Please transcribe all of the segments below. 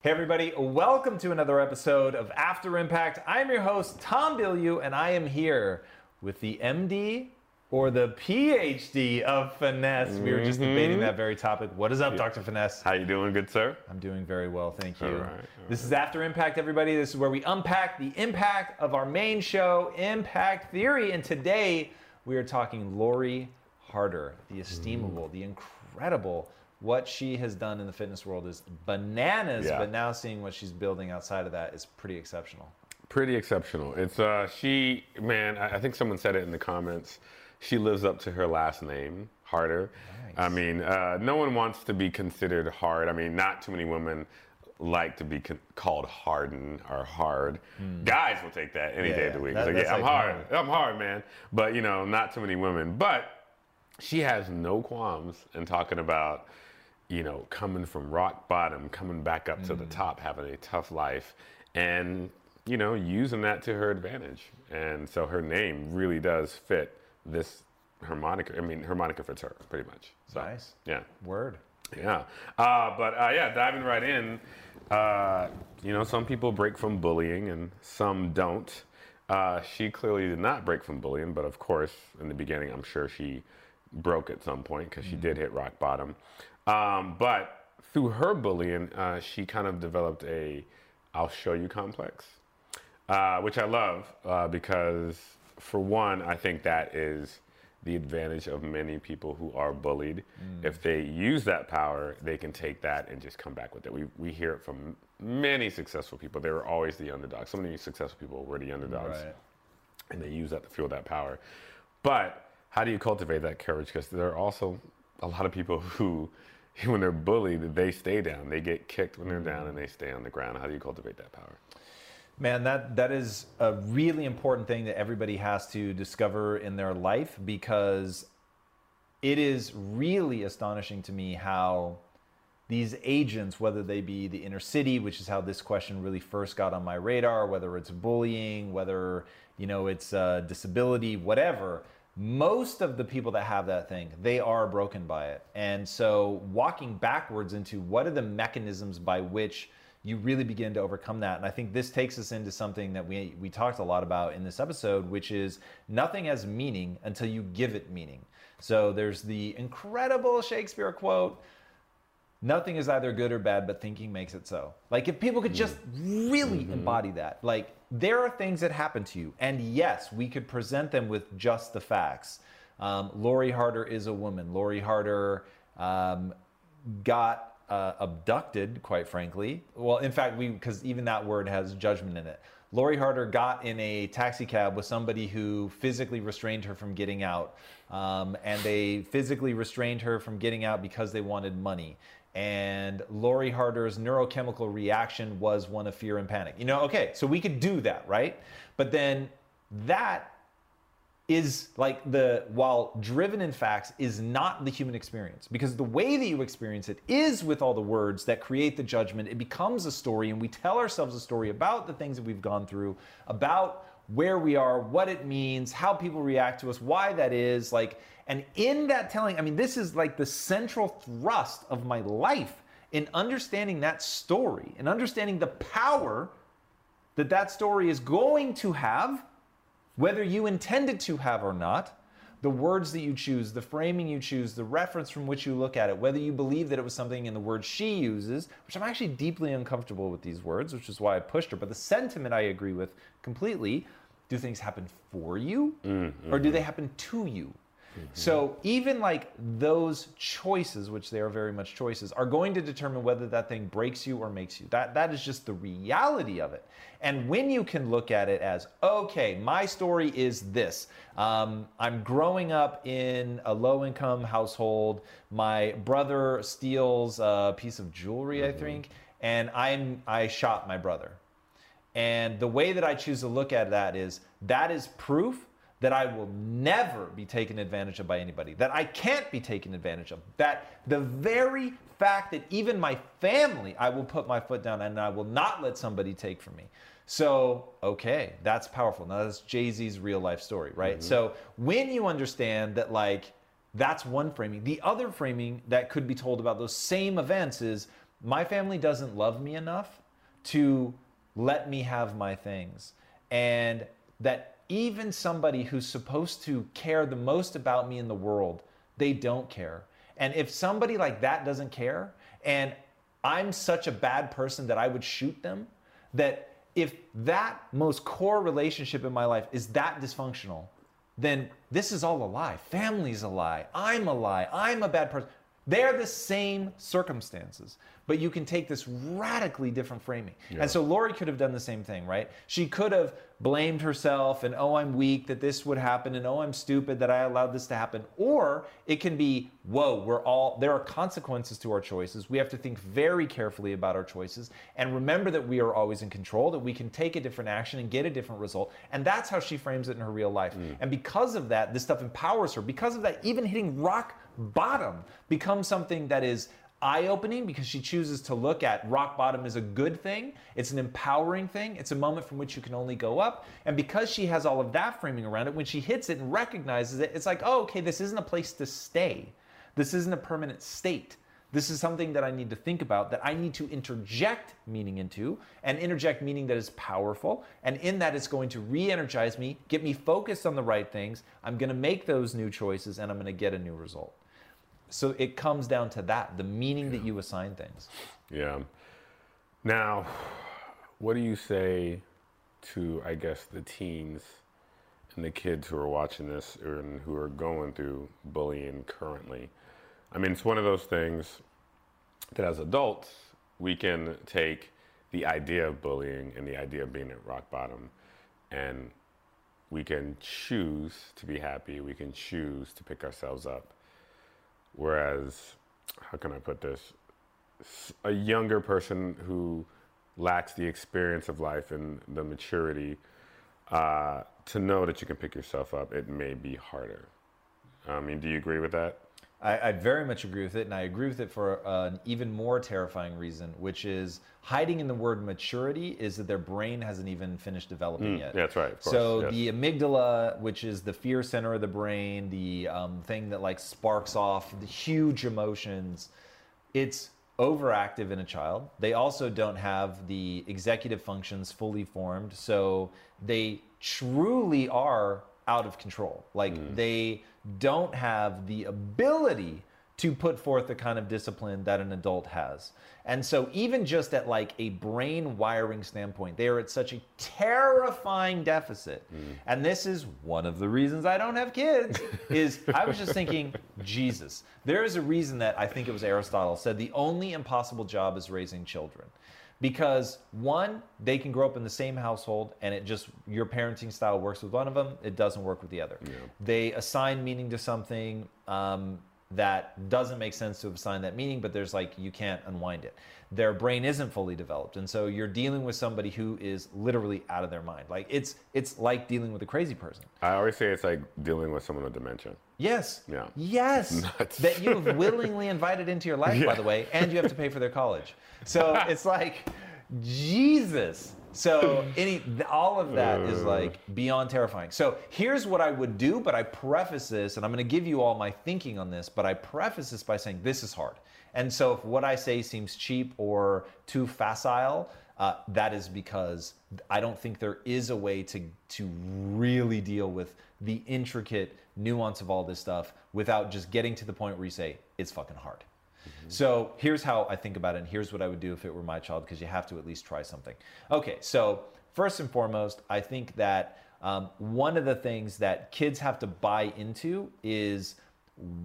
Hey everybody, welcome to another episode of After Impact. I'm your host, Tom Bilyeu, and I am here with the MD or the PhD of finesse. We were just debating that very topic. What is up, Dr. Finesse? How you doing, good sir? I'm doing very well, thank you. All right, all this is After Impact, everybody. This is where we unpack the impact of our main show, Impact Theory. And today we are talking Lori Harder, the mm. estimable, the incredible. What she has done in the fitness world is bananas, Yeah. but now seeing what she's building outside of that is pretty exceptional. Pretty exceptional. It's uh she man, I, I think someone said it in the comments. She lives up to her last name, Harder. I mean, uh, no one wants to be considered hard. I mean, not too many women like to be con- called harden or hard. Guys will take that any. Yeah, day of the week. That- like, yeah, I'm like hard. normal. I'm hard, man. But you know, not too many women. But she has no qualms in talking about, you know, coming from rock bottom, coming back up to Mm. the top, having a tough life, and you know, using that to her advantage. And so her name really does fit this her moniker. I mean, her moniker fits her pretty much. So, Nice. Yeah. Word. Yeah. Uh, but uh, yeah, diving right in, uh, you know, some people break from bullying and some don't. Uh, she clearly did not break from bullying, but of course, in the beginning, I'm sure she broke at some point because she did hit rock bottom. Um, but through her bullying, uh, she kind of developed a I'll show you complex, uh, which I love uh, because, for one, I think that is the advantage of many people who are bullied. If they use that power, they can take that and just come back with it. We, we hear it from many successful people. They were always the underdogs. So many successful people were the underdogs Right. and they use that to fuel that power. But how do you cultivate that courage? Because there are also a lot of people who, when they're bullied, they stay down. They get kicked when they're down and they stay on the ground. How do you cultivate that power? Man, that that is a really important thing that everybody has to discover in their life because it is really astonishing to me how these agents, whether they be the inner city, which is how this question really first got on my radar, whether it's bullying, whether you know it's uh, disability, whatever. Most of the people that have that thing, they are broken by it, and so walking backwards into what are the mechanisms by which you really begin to overcome that. And I think this takes us into something that we we talked a lot about in this episode, which is nothing has meaning until you give it meaning. So there's the incredible Shakespeare quote, nothing is either good or bad, but thinking makes it so. Like if people could just really embody that. Like there are things that happen to you, and yes, we could present them with just the facts. Um, Lori Harder is a woman. Lori Harder um, got uh, abducted, quite frankly. Well, in fact, we because even that word has judgment in it. Lori Harder got in a taxi cab with somebody who physically restrained her from getting out, um, and they physically restrained her from getting out because they wanted money. And Lori Harder's neurochemical reaction was one of fear and panic. You know, okay, so we could do that, right? But then that is like the while driven in facts is not the human experience because the way that you experience it is with all the words that create the judgment it becomes a story and we tell ourselves a story about the things that we've gone through about where we are what it means how people react to us why that is like and in that telling i mean this is like the central thrust of my life in understanding that story and understanding the power that that story is going to have whether you intend it to have or not, the words that you choose, the framing you choose, the reference from which you look at it, whether you believe that it was something in the words she uses, which I'm actually deeply uncomfortable with these words, which is why I pushed her, but the sentiment I agree with completely. Do things happen for you mm, or do mm-hmm. they happen to you? So even like those choices, which they are very much choices, are going to determine whether that thing breaks you or makes you. That that is just the reality of it. And when you can look at it as, okay, my story is this. Um, I'm growing up in a low-income household. My brother steals a piece of jewelry, I think, and I'm I shot my brother. And the way that I choose to look at that is that is proof that I will never be taken advantage of by anybody, that I can't be taken advantage of, that the very fact that even my family, I will put my foot down and I will not let somebody take from me. So, okay, that's powerful. Now, that's Jay Z's real life story, right? Mm-hmm. So, when you understand that, like, that's one framing, the other framing that could be told about those same events is my family doesn't love me enough to let me have my things. And that even somebody who's supposed to care the most about me in the world, they don't care. And if somebody like that doesn't care, and I'm such a bad person that I would shoot them, that if that most core relationship in my life is that dysfunctional, then this is all a lie. Family's a lie. I'm a lie. I'm a bad person. They're the same circumstances, but you can take this radically different framing. Yeah. And so Lori could have done the same thing, right? She could have blamed herself and, oh, I'm weak that this would happen, and oh, I'm stupid that I allowed this to happen. Or it can be, whoa, we're all, there are consequences to our choices. We have to think very carefully about our choices and remember that we are always in control, that we can take a different action and get a different result. And that's how she frames it in her real life. Mm. And because of that, this stuff empowers her. Because of that, even hitting rock bottom becomes something that is eye opening because she chooses to look at rock bottom as a good thing. It's an empowering thing. It's a moment from which you can only go up. And because she has all of that framing around it, when she hits it and recognizes it, it's like, oh, okay, this isn't a place to stay. This isn't a permanent state. This is something that I need to think about, that I need to interject meaning into, and interject meaning that is powerful. And in that, it's going to re energize me, get me focused on the right things. I'm going to make those new choices, and I'm going to get a new result. So it comes down to that the meaning that you assign things. Yeah. Now, what do you say to, I guess, the teens and the kids who are watching this and who are going through bullying currently? I mean, it's one of those things that as adults, we can take the idea of bullying and the idea of being at rock bottom and we can choose to be happy, we can choose to pick ourselves up. Whereas, how can I put this? A younger person who lacks the experience of life and the maturity uh, to know that you can pick yourself up, it may be harder. I mean, do you agree with that? I, I very much agree with it, and I agree with it for an even more terrifying reason, which is hiding in the word maturity is that their brain hasn't even finished developing yet. Mm, That's right. Of course. So yes. the amygdala, which is the fear center of the brain, the um, thing that like sparks off the huge emotions, it's overactive in a child. They also don't have the executive functions fully formed, so they truly are out of control. Like Mm. they don't have the ability to put forth the kind of discipline that an adult has. And so even just at like a brain wiring standpoint, they are at such a terrifying deficit. And this is one of the reasons I don't have kids is I was just thinking, Jesus, there is a reason that I think it was Aristotle said the only impossible job is raising children. Because one, they can grow up in the same household and it just your parenting style works with one of them, it doesn't work with the other. They assign meaning to something um, that doesn't make sense to assign that meaning, but there's like you can't unwind it. Their brain isn't fully developed, and so you're dealing with somebody who is literally out of their mind. Like it's it's like dealing with a crazy person. I always say it's like dealing with someone with dementia. Yes. Yeah. Yes. That you have willingly invited into your life, by the way, and you have to pay for their college. So it's like, Jesus. So any all of that is like beyond terrifying. So here's what I would do, but I preface this, and I'm going to give you all my thinking on this, but I preface this by saying this is hard. And so if what I say seems cheap or too facile, uh, that is because I don't think there is a way to to really deal with the intricate nuance of all this stuff without just getting to the point where you say it's fucking hard. So here's how I think about it, and here's what I would do if it were my child, because you have to at least try something. Okay, so first and foremost, I think that um, one of the things that kids have to buy into is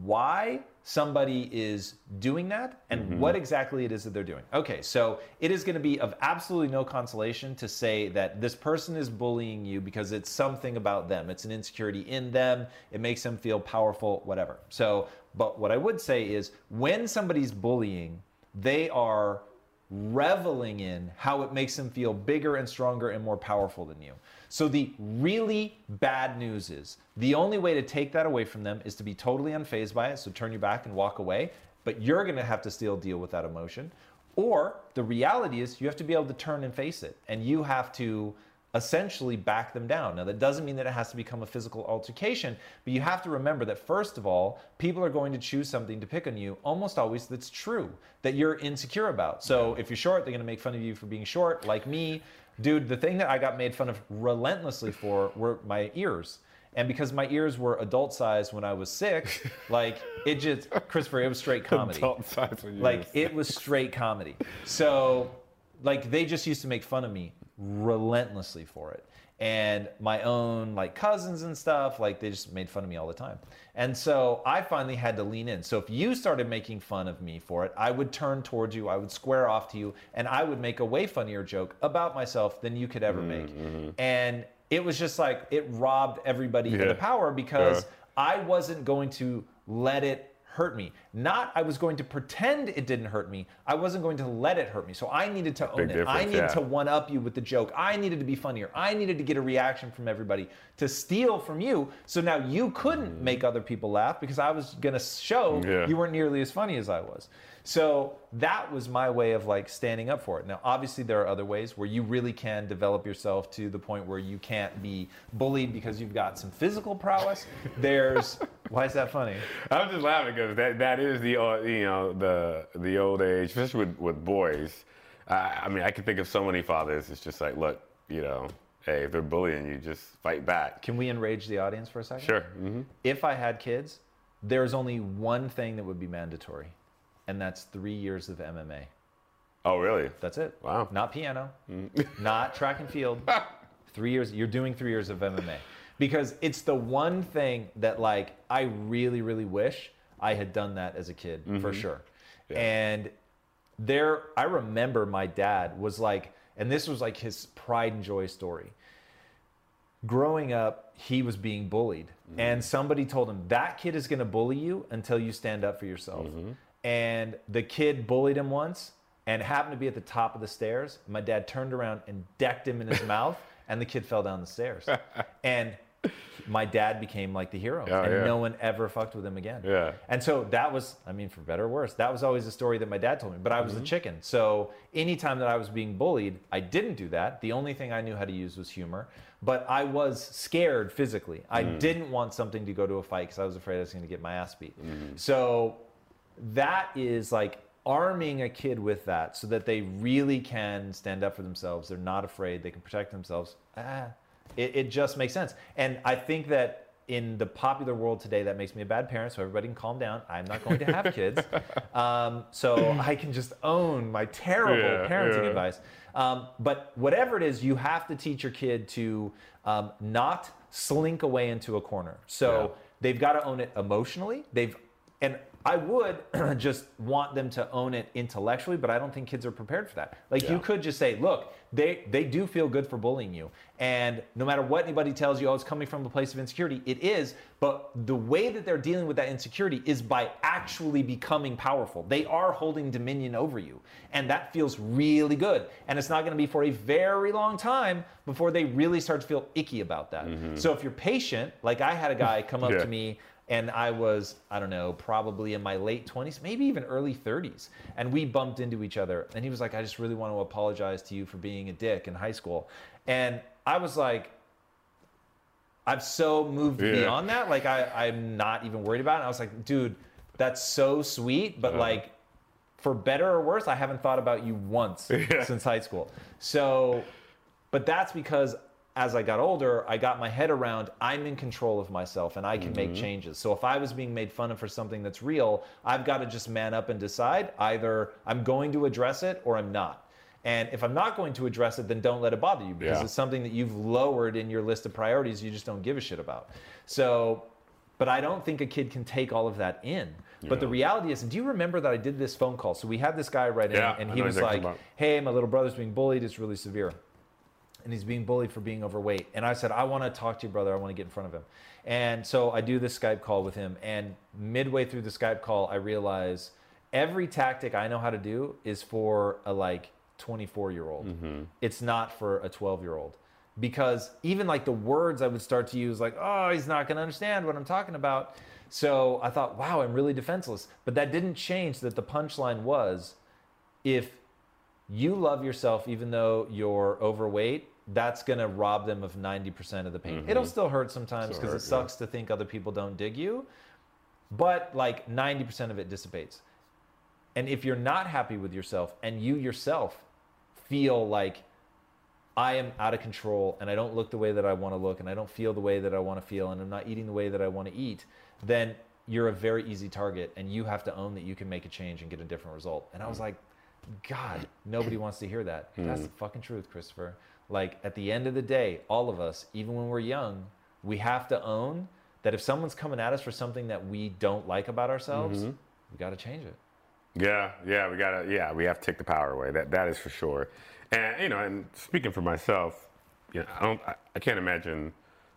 why somebody is doing that and what exactly it is that they're doing. Okay, so it is going to be of absolutely no consolation to say that this person is bullying you because it's something about them. It's an insecurity in them. It makes them feel powerful, whatever. So, but what I would say is when somebody's bullying, they are reveling in how it makes them feel bigger and stronger and more powerful than you. So the really bad news is the only way to take that away from them is to be totally unfazed by it. So turn your back and walk away. But you're going to have to still deal with that emotion. Or the reality is you have to be able to turn and face it. And you have to essentially back them down. Now, that doesn't mean that it has to become a physical altercation, but you have to remember that, first of all, people are going to choose something to pick on you almost always that's true, that you're insecure about. So if you're short, they're going to make fun of you for being short, like me. Dude, the thing that I got made fun of relentlessly for were my ears. And because my ears were adult size when I was six, like it just, Christopher, it was straight comedy. Adult size when you Like it was straight comedy. So, like they just used to make fun of me relentlessly for it. And my own like cousins and stuff, like they just made fun of me all the time. And so I finally had to lean in. So if you started making fun of me for it, I would turn towards you, I would square off to you, and I would make a way funnier joke about myself than you could ever mm-hmm. make. And it was just like it robbed everybody Yeah. of the power because Yeah. I wasn't going to let it hurt me. Not I was going to pretend it didn't hurt me. I wasn't going to let it hurt me. So I needed to own Big it. I needed yeah. to one up you with the joke. I needed to be funnier. I needed to get a reaction from everybody to steal from you. So now you couldn't mm. make other people laugh because I was going to show Yeah. you weren't nearly as funny as I was. So that was my way of like standing up for it. Now, obviously, there are other ways where you really can develop yourself to the point where you can't be bullied because you've got some physical prowess. There's why is that funny? I'm just laughing because that, that is the uh, you know the the old age, especially with with boys. I, I mean, I can think of so many fathers. It's just like, look, you know, hey, if they're bullying you, just fight back. Can we enrage the audience for a second? Sure. hmm If I had kids, there's only one thing that would be mandatory, and that's three years of MMA. Oh, really? That's it. Wow. Not piano, mm. not track and field. Three years. You're doing three years of MMA because it's the one thing that like I really, really wish I had done that as a kid for mm-hmm. sure. And there, I remember my dad was like, and this was like his pride and joy story growing up, he was being bullied. Mm-hmm. And somebody told him, that kid is going to bully you until you stand up for yourself. Mm-hmm. And the kid bullied him once and happened to be at the top of the stairs. My dad turned around and decked him in his mouth, and the kid fell down the stairs. And my dad became like the hero, Oh, and yeah. no one ever fucked with him again. Yeah. And so that was, I mean, for better or worse, that was always the story that my dad told me. But I was the mm-hmm. chicken. So anytime that I was being bullied, I didn't do that. The only thing I knew how to use was humor. But I was scared physically. I mm. didn't want something to go to a fight because I was afraid I was going to get my ass beat. Mm. So that is like arming a kid with that so that they really can stand up for themselves. They're not afraid. They can protect themselves. Ah, it, it just makes sense. And I think that in the popular world today, that makes me a bad parent. So everybody can calm down. I'm not going to have kids. Um, so I can just own my terrible Yeah, parenting yeah. advice. Um, but whatever it is, you have to teach your kid to um, not slink away into a corner. So Yeah. they've got to own it emotionally. They've and I would just want them to own it intellectually, but I don't think kids are prepared for that. Like you could just say, look, they they do feel good for bullying you, and no matter what anybody tells you, oh, it's coming from a place of insecurity. It is, but the way that they're dealing with that insecurity is by actually becoming powerful. They are holding dominion over you, and that feels really good. And it's not going to be for a very long time before they really start to feel icky about that. Mm-hmm. So if you're patient, like I had a guy come up Yeah. to me and I was, I don't know, probably in my late 20s, maybe even early 30s. And we bumped into each other. And he was like, I just really want to apologize to you for being a dick in high school. And I was like, I've so moved Yeah. beyond that. Like, I, I'm not even worried about it. I was like, dude, that's so sweet. But, Uh. like, for better or worse, I haven't thought about you once Yeah. since high school. So, but that's because as I got older, I got my head around I'm in control of myself and I can make changes. So if I was being made fun of for something that's real, I've got to just man up and decide either I'm going to address it or I'm not. And if I'm not going to address it, then don't let it bother you because Yeah. it's something that you've lowered in your list of priorities you just don't give a shit about. So, but I don't think a kid can take all of that in. But the reality is, do you remember that I did this phone call? So we had this guy right in, and he was like, "Hey, my little brother's being bullied. It's really severe." And he's being bullied for being overweight. And I said, I want to talk to your brother. I want to get in front of him. And so I do this Skype call with him. And midway through the Skype call, I realize every tactic I know how to do is for a like 24 year old. Mm-hmm. It's not for a 12 year old. Because even like the words I would start to use, like, oh, he's not going to understand what I'm talking about. So I thought, wow, I'm really defenseless. But that didn't change that the punchline was if you love yourself even though you're overweight that's going to rob them of 90% of the pain. It'll mm-hmm. still hurt sometimes because it yeah. sucks to think other people don't dig you, but like 90% of it dissipates. And if you're not happy with yourself and you yourself feel like I am out of control and I don't look the way that I want to look and I don't feel the way that I want to feel and I'm not eating the way that I want to eat, then you're a very easy target and you have to own that you can make a change and get a different result. And I was mm. like, God, nobody wants to hear that. That's mm. the fucking truth, Christopher. Like at the end of the day, all of us, even when we're young, we have to own that if someone's coming at us for something that we don't like about ourselves, mm-hmm. we got to change it. Yeah, yeah, we gotta, yeah, we have to take the power away. That that is for sure. And you know, and speaking for myself, you know, I don't, I, I can't imagine.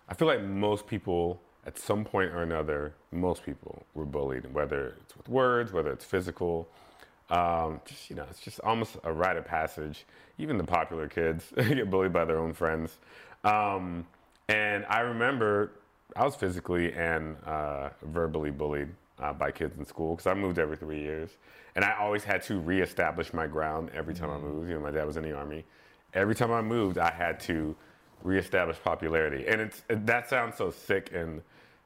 I feel like most people, at some point or another, most people were bullied, whether it's with words, whether it's physical. Um, just you know, it's just almost a rite of passage. Even the popular kids get bullied by their own friends. Um, and I remember I was physically and uh, verbally bullied uh, by kids in school because I moved every three years, and I always had to reestablish my ground every time I moved. You know, my dad was in the army. Every time I moved, I had to reestablish popularity, and it's that sounds so sick and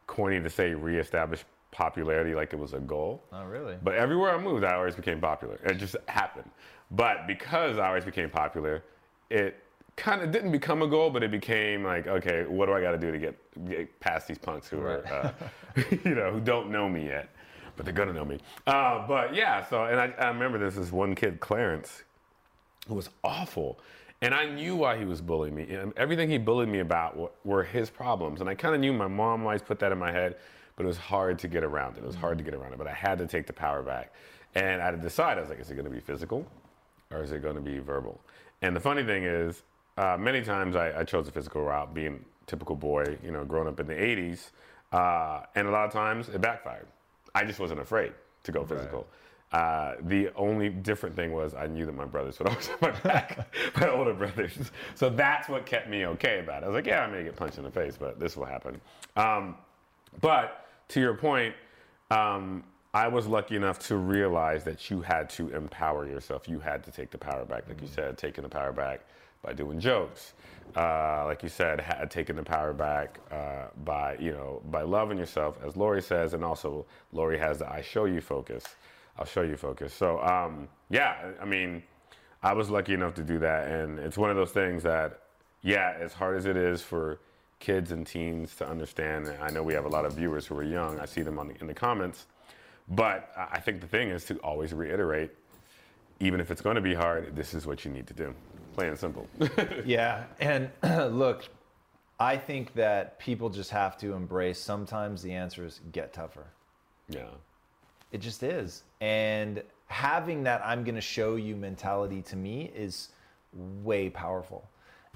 corny to say reestablish popularity like it was a goal. Oh, really? But everywhere I moved, I always became popular. It just happened. But because I always became popular, it kind of didn't become a goal, but it became like, okay, what do I got to do to get, get past these punks who are, uh, you know, who don't know me yet, but they're gonna know me. Uh, but yeah, so and I, I remember there's this one kid, Clarence, who was awful. And I knew why he was bullying me. And everything he bullied me about were his problems. And I kind of knew my mom always put that in my head, but it was hard to get around it. It was hard to get around it. But I had to take the power back. And I had to decide, I was like, is it going to be physical or is it going to be verbal? And the funny thing is, uh, many times I, I chose the physical route, being a typical boy, you know, growing up in the 80s. Uh, and a lot of times it backfired. I just wasn't afraid to go physical. Uh, the only different thing was I knew that my brothers would always have my back, my older brothers. So that's what kept me okay about it. I was like, yeah, I may get punched in the face, but this will happen. Um, but to your point, um, I was lucky enough to realize that you had to empower yourself. You had to take the power back, like you said, taking the power back by doing jokes. Uh, like you said, had taken the power back uh, by you know by loving yourself, as Lori says, and also Lori has the "I show you" focus. I'll show you focus. So um, yeah, I mean, I was lucky enough to do that, and it's one of those things that, yeah, as hard as it is for kids and teens to understand. and I know we have a lot of viewers who are young. I see them on the, in the comments, but I I think the thing is to always reiterate, even if it's going to be hard, this is what you need to do. Plain and simple. Yeah, and look, I think that people just have to embrace. Sometimes the answer is get tougher. yeah. It just is, and having that "I'm going to show you" mentality to me is way powerful.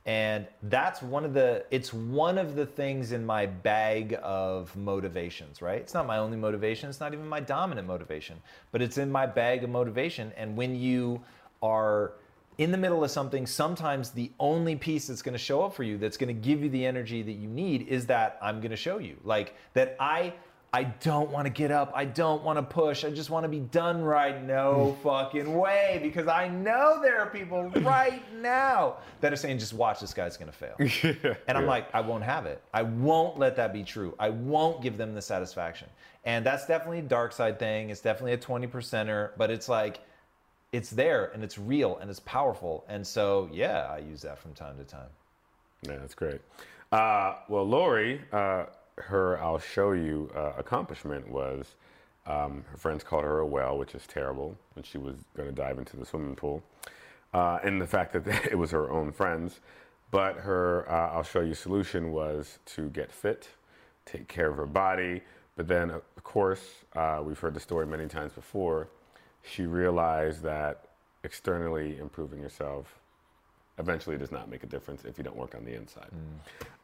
And that's one of the it's one of the things in my bag of motivations, right? It's not my only motivation, it's not even my dominant motivation, but it's in my bag of motivation and when you are in the middle of something, sometimes the only piece that's going to show up for you that's going to give you the energy that you need is that I'm going to show you. Like that I I don't want to get up. I don't want to push. I just want to be done right. No fucking way. Because I know there are people right now that are saying, just watch, this guy's going to fail. and I'm Yeah. like, I won't have it. I won't let that be true. I won't give them the satisfaction. And that's definitely a dark side thing. It's definitely a 20 percenter, but it's like, it's there and it's real and it's powerful. And so, yeah, I use that from time to time. Yeah, that's great. Uh, well, Lori, uh, her I'll show you uh, accomplishment was um, her friends called her a whale, which is terrible when she was going to dive into the swimming pool. Uh, and the fact that it was her own friends. But her uh, I'll show you solution was to get fit, take care of her body. But then, of course, uh, we've heard the story many times before. She realized that externally improving yourself eventually does not make a difference if you don't work on the inside.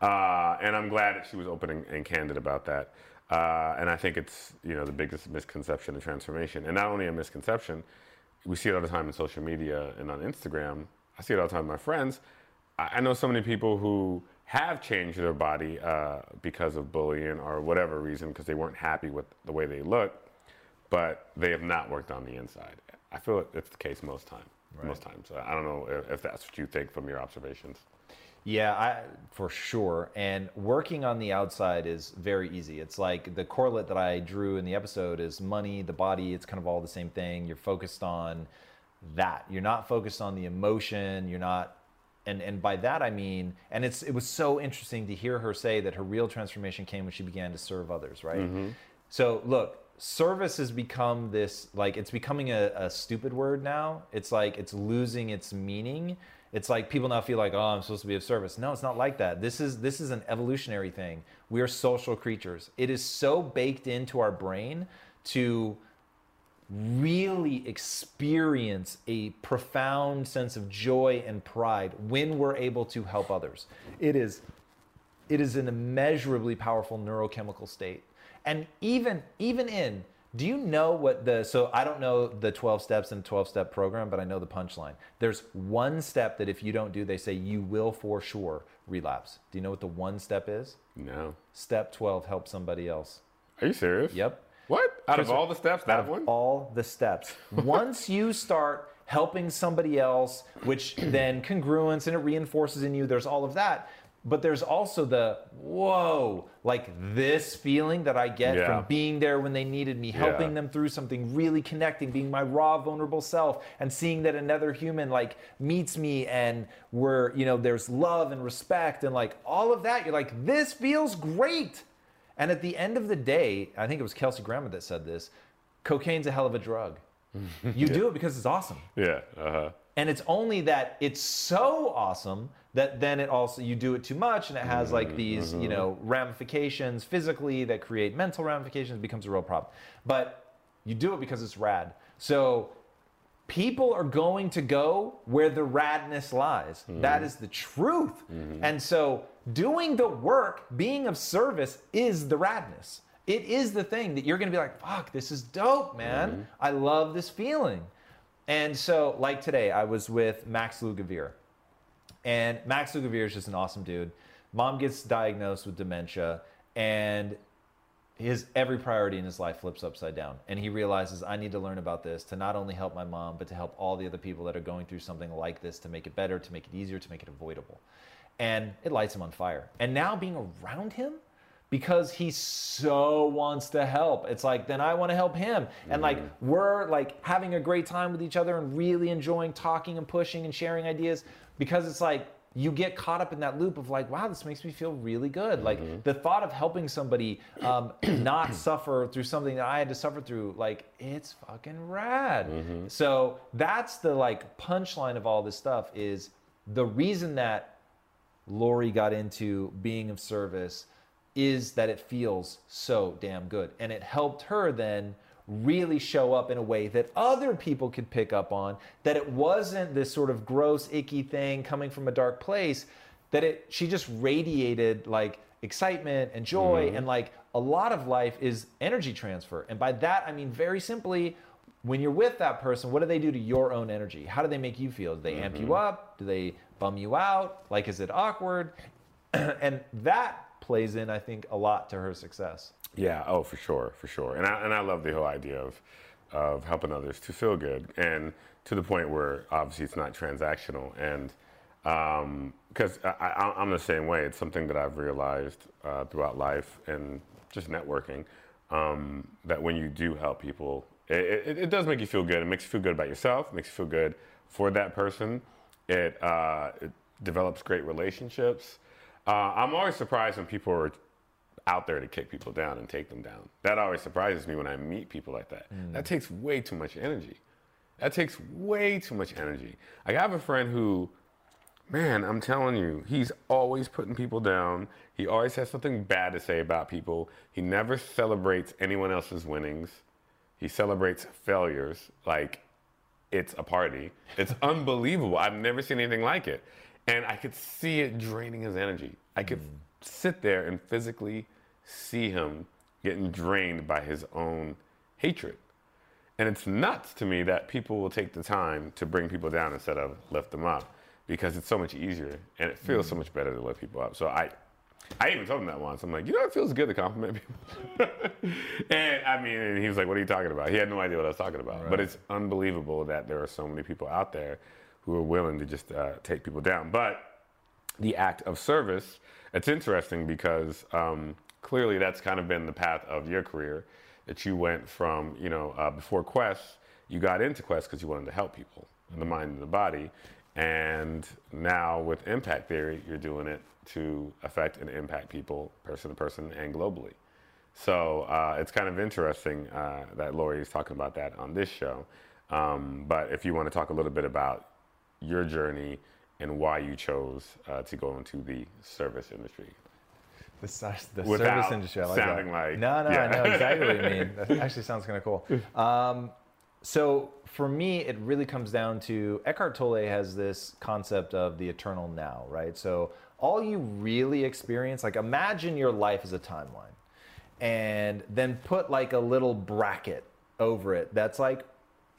Uh, and I'm glad that she was open and, and candid about that. Uh, and I think it's you know the biggest misconception of transformation, and not only a misconception, we see it all the time in social media and on Instagram. I see it all the time with my friends. I, I know so many people who have changed their body uh, because of bullying or whatever reason, because they weren't happy with the way they look, but they have not worked on the inside. I feel it's the case most time. Most times. I don't know if, if that's what you think from your observations. Yeah, I, for sure. And working on the outside is very easy. It's like the correlate that I drew in the episode is money, the body, it's kind of all the same thing. You're focused on that. You're not focused on the emotion. You're not and and by that I mean and it's it was so interesting to hear her say that her real transformation came when she began to serve others, right? Mm-hmm. So look, service has become this like it's becoming a, a stupid word now. It's like it's losing its meaning. It's like people now feel like, oh, I'm supposed to be of service. No, it's not like that. This is this is an evolutionary thing. We are social creatures. It is so baked into our brain to really experience a profound sense of joy and pride when we're able to help others. It is it is an immeasurably powerful neurochemical state. And even even in do you know what the so I don't know the 12 steps and 12 step program, but I know the punchline. There's one step that if you don't do, they say you will for sure relapse. Do you know what the one step is? No. Step 12, help somebody else. Are you serious? Yep. What? Out of all the steps, that one? all the steps. Once you start helping somebody else, which then congruence and it reinforces in you, there's all of that. But there's also the whoa, like this feeling that I get Yeah. from being there when they needed me, helping Yeah. them through something, really connecting, being my raw, vulnerable self, and seeing that another human like meets me and we're, you know, there's love and respect and like all of that. You're like, this feels great. And at the end of the day, I think it was Kelsey Grammer that said this cocaine's a hell of a drug. You do it because it's awesome. Yeah. Uh huh. And it's only that it's so awesome that then it also you do it too much and it has like mm-hmm, these, you mm-hmm. know, ramifications physically that create mental ramifications, it becomes a real problem. But you do it because it's rad. So people are going to go where the radness lies. Mm-hmm. That is the truth. And so doing the work, being of service is the radness. It is the thing that you're going to be like, fuck, this is dope, man. I love this feeling. And so, like today, I was with Max Lugavere. And Max Lugavere is just an awesome dude. Mom gets diagnosed with dementia, and his every priority in his life flips upside down. And he realizes I need to learn about this to not only help my mom, but to help all the other people that are going through something like this to make it better, to make it easier, to make it avoidable. And it lights him on fire. And now being around him, because he so wants to help. It's like, then I want to help him. And like, mm-hmm. we're like having a great time with each other and really enjoying talking and pushing and sharing ideas because it's like, you get caught up in that loop of like, wow, this makes me feel really good. Like mm-hmm. the thought of helping somebody um, not suffer through something that I had to suffer through, like it's fucking rad. Mm-hmm. So that's the like punchline of all this stuff is the reason that Lori got into being of service is that it feels so damn good. And it helped her then really show up in a way that other people could pick up on, that it wasn't this sort of gross, icky thing coming from a dark place, that it she just radiated like excitement and joy mm-hmm. and like a lot of life is energy transfer. And by that I mean very simply when you're with that person, what do they do to your own energy? How do they make you feel? Do they amp you mm-hmm. up? Do they bum you out? Like, is it awkward? and that plays in, I think, a lot to her success. Yeah. Oh, for sure, for sure. And I and I love the whole idea of of helping others to feel good, and to the point where obviously it's not transactional, and because I, I, I'm the same way. It's something that I've realized uh, throughout life and just networking um, that when you do help people, it, it, it does make you feel good. It makes you feel good about yourself. Makes you feel good for that person. It, uh, it develops great relationships. Uh, I'm always surprised when people are out there to kick people down and take them down. That always surprises me when I meet people like that. That takes way too much energy. That takes way too much energy. I have a friend who, man, I'm telling you, he's always putting people down. He always has something bad to say about people. He never celebrates anyone else's winnings. He celebrates failures like it's a party. It's unbelievable. I've never seen anything like it. And I could see it draining his energy. I could mm. sit there and physically see him getting drained by his own hatred. And it's nuts to me that people will take the time to bring people down instead of lift them up because it's so much easier and it feels so mm. much better to lift people up. So I, I even told him that once. I'm like, you know, it feels good to compliment people. and I mean, and he was like, what are you talking about? He had no idea what I was talking about. But it's unbelievable that there are so many people out there who are willing to just uh, take people down. But the act of service. It's interesting because um, clearly that's kind of been the path of your career that you went from, you know, uh, before Quest, you got into Quest because you wanted to help people in the mind and the body. And now with Impact Theory, you're doing it to affect and impact people person to person and globally. So uh, it's kind of interesting uh, that Lori is talking about that on this show. Um, but if you want to talk a little bit about your journey and why you chose uh, to go into the service industry. The, the Without service industry. I like sounding that. like- no, no, yeah. I know exactly what you mean. That actually sounds kind of cool. Um, so for me, it really comes down to Eckhart Tolle has this concept of the eternal now, right? So all you really experience, like imagine your life as a timeline, and then put like a little bracket over it that's like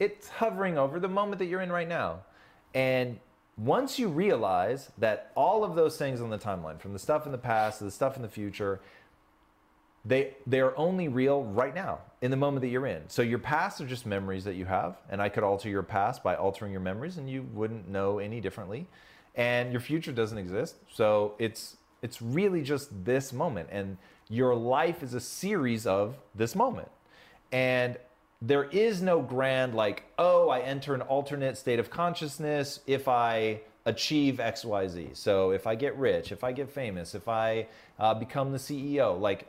it's hovering over the moment that you're in right now. And once you realize that all of those things on the timeline, from the stuff in the past to the stuff in the future, they they are only real right now in the moment that you're in. So your past are just memories that you have, and I could alter your past by altering your memories, and you wouldn't know any differently. And your future doesn't exist, so it's it's really just this moment, and your life is a series of this moment. And there is no grand like, oh, I enter an alternate state of consciousness if I achieve X, Y, Z. So if I get rich, if I get famous, if I uh, become the CEO, like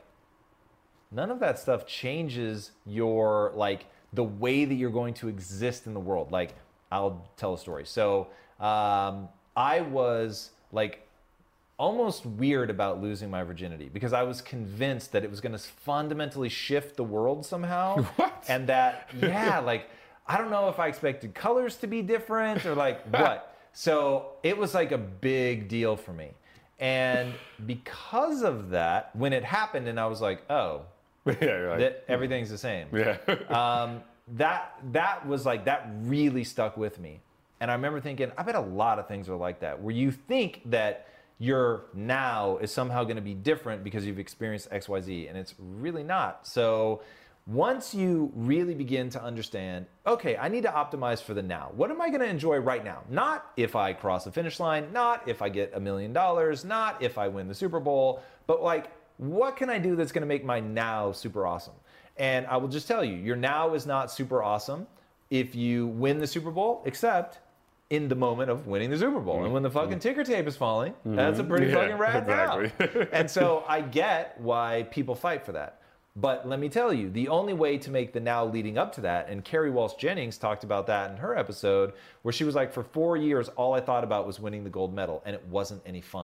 none of that stuff changes your like the way that you're going to exist in the world like i'll tell a story so um, i was like almost weird about losing my virginity because i was convinced that it was going to fundamentally shift the world somehow What? and that yeah like i don't know if i expected colors to be different or like what so it was like a big deal for me and because of that when it happened and i was like oh yeah, like, that everything's the same. yeah. Um, that that was like that really stuck with me, and I remember thinking, I bet a lot of things are like that, where you think that your now is somehow going to be different because you've experienced X, Y, Z, and it's really not. So once you really begin to understand, okay, I need to optimize for the now. What am I going to enjoy right now? Not if I cross the finish line, not if I get a million dollars, not if I win the Super Bowl, but like what can I do that's going to make my now super awesome? And I will just tell you, your now is not super awesome if you win the Super Bowl, except in the moment of winning the Super Bowl. And when the fucking ticker tape is falling, that's a pretty Mm-hmm. Yeah, fucking rad exactly. and so I get why people fight for that. But let me tell you, the only way to make the now leading up to that, and Kerri Walsh Jennings talked about that in her episode, where she was like, for four years, all I thought about was winning the gold medal, and it wasn't any fun.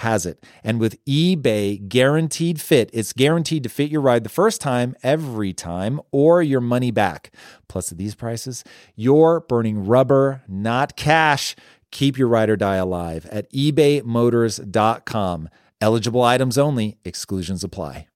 has it. And with eBay guaranteed fit, it's guaranteed to fit your ride the first time, every time, or your money back. Plus, at these prices, you're burning rubber, not cash. Keep your ride or die alive at ebaymotors.com. Eligible items only, exclusions apply.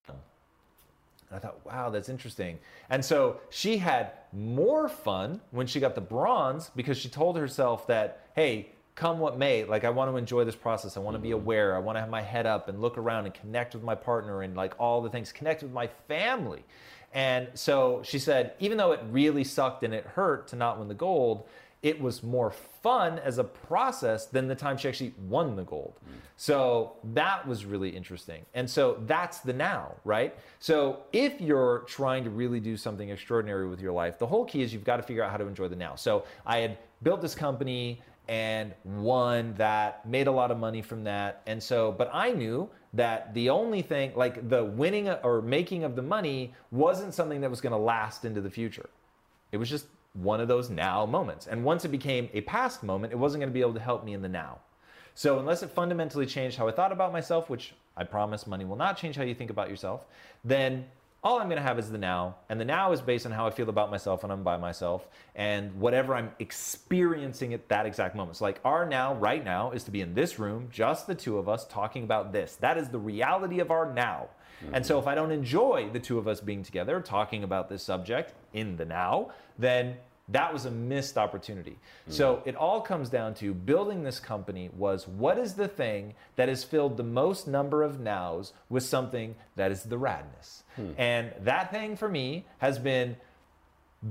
I thought, wow, that's interesting. And so she had more fun when she got the bronze because she told herself that, hey, come what may, like I want to enjoy this process. I want to be mm-hmm. aware. I want to have my head up and look around and connect with my partner and like all the things, connect with my family. And so she said, even though it really sucked and it hurt to not win the gold, it was more fun as a process than the time she actually won the gold. Mm. So that was really interesting. And so that's the now, right? So if you're trying to really do something extraordinary with your life, the whole key is you've got to figure out how to enjoy the now. So I had built this company and won that, made a lot of money from that. And so, but I knew that the only thing, like the winning or making of the money, wasn't something that was going to last into the future. It was just one of those now moments. And once it became a past moment, it wasn't going to be able to help me in the now. So, unless it fundamentally changed how I thought about myself, which I promise money will not change how you think about yourself, then all I'm going to have is the now. And the now is based on how I feel about myself when I'm by myself and whatever I'm experiencing at that exact moment. So, like, our now, right now, is to be in this room, just the two of us talking about this. That is the reality of our now. Mm-hmm. And so, if I don't enjoy the two of us being together, talking about this subject in the now, then that was a missed opportunity. Mm-hmm. So it all comes down to building this company was what is the thing that has filled the most number of nows with something that is the radness. Hmm. And that thing for me has been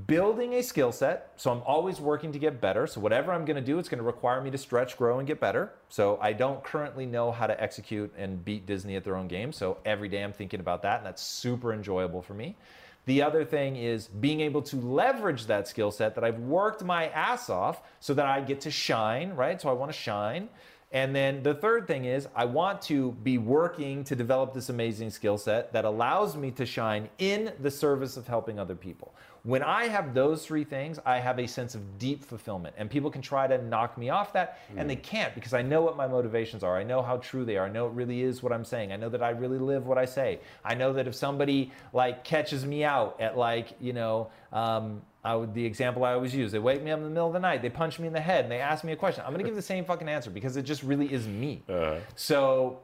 building a skill set. So I'm always working to get better. So whatever I'm going to do, it's going to require me to stretch, grow, and get better. So I don't currently know how to execute and beat Disney at their own game. So every day I'm thinking about that, and that's super enjoyable for me. The other thing is being able to leverage that skill set that I've worked my ass off so that I get to shine, right? So I want to shine. And then the third thing is, I want to be working to develop this amazing skill set that allows me to shine in the service of helping other people. When I have those three things, I have a sense of deep fulfillment. And people can try to knock me off that, mm. and they can't because I know what my motivations are. I know how true they are. I know it really is what I'm saying. I know that I really live what I say. I know that if somebody like catches me out at like, you know, um, I would, the example I always use, they wake me up in the middle of the night, they punch me in the head, and they ask me a question. I'm going to give the same fucking answer because it just really is me. Uh-huh. So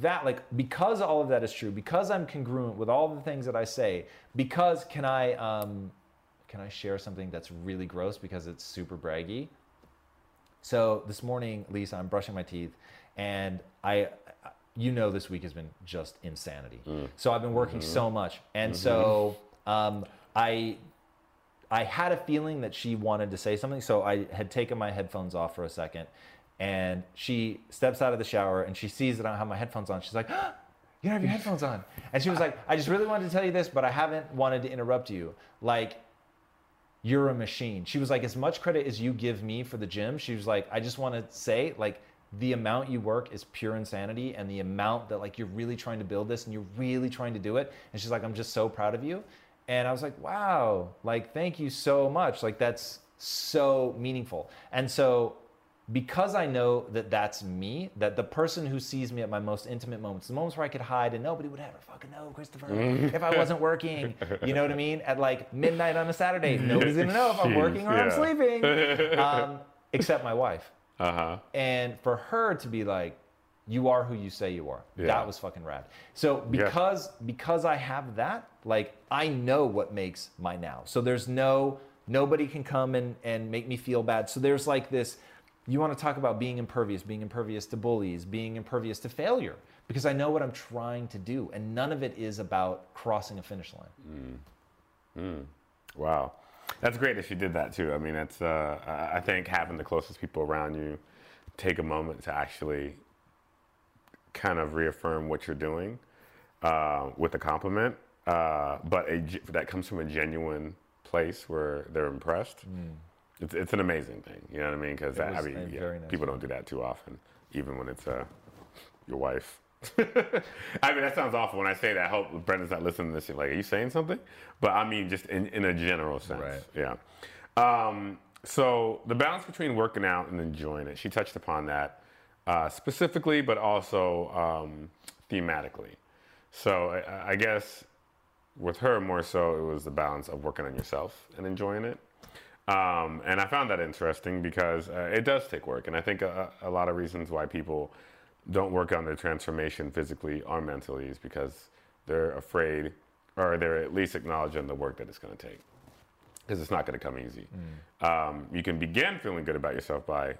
that, like, because all of that is true, because I'm congruent with all the things that I say, because can I, um, can I share something that's really gross because it's super braggy? So this morning, Lisa, I'm brushing my teeth, and I, you know, this week has been just insanity. Mm. So I've been working mm-hmm. so much, and mm-hmm. so um, I I had a feeling that she wanted to say something, so I had taken my headphones off for a second. And she steps out of the shower and she sees that I have my headphones on. She's like, oh, You don't have your headphones on. And she was like, I just really wanted to tell you this, but I haven't wanted to interrupt you. Like, you're a machine. She was like, As much credit as you give me for the gym, she was like, I just want to say, like, the amount you work is pure insanity and the amount that like you're really trying to build this and you're really trying to do it. And she's like i'm just so proud of you. And i was like wow like thank you so much. Like that's so meaningful. And so because i know that that's me that the person who sees me at my most intimate moments the moments where i could hide and nobody would ever fucking know christopher if i wasn't working. You know what i mean? At like midnight on a saturday nobody's gonna know if i'm working or i'm sleeping. Um, except my wife. Uh huh. and for her to be like you are who you say you are. Yeah. that was fucking rad. So because because i have that like i know what makes my now. So there's no nobody can come and and make me feel bad. So there's like this you want to talk about being impervious being impervious to bullies being impervious to failure because i know what i'm trying to do and none of it is about crossing a finish line. Wow, that's great that you did that too. I mean, it's uh, I think having the closest people around you take a moment to actually kind of reaffirm what you're doing uh, with a compliment, uh, but a, that comes from a genuine place where they're impressed. It's, it's an amazing thing. You know what I mean? Because I mean, yeah, nice people don't do that too often, even when it's uh, your wife. I mean, that sounds awful when I say that. I hope Brendan's not listening to this. Like, are you saying something? But I mean, just in, in a general sense. Right. Yeah. Um, so the balance between working out and enjoying it, she touched upon that uh, specifically, but also um, thematically. So I, I guess with her more so, it was the balance of working on yourself and enjoying it. Um, and I found that interesting because uh, it does take work. And I think a, a lot of reasons why people don't work on their transformation physically or mentally is because they're afraid or they're at least acknowledging the work that it's going to take because it's not going to come easy. Um, you can begin feeling good about yourself by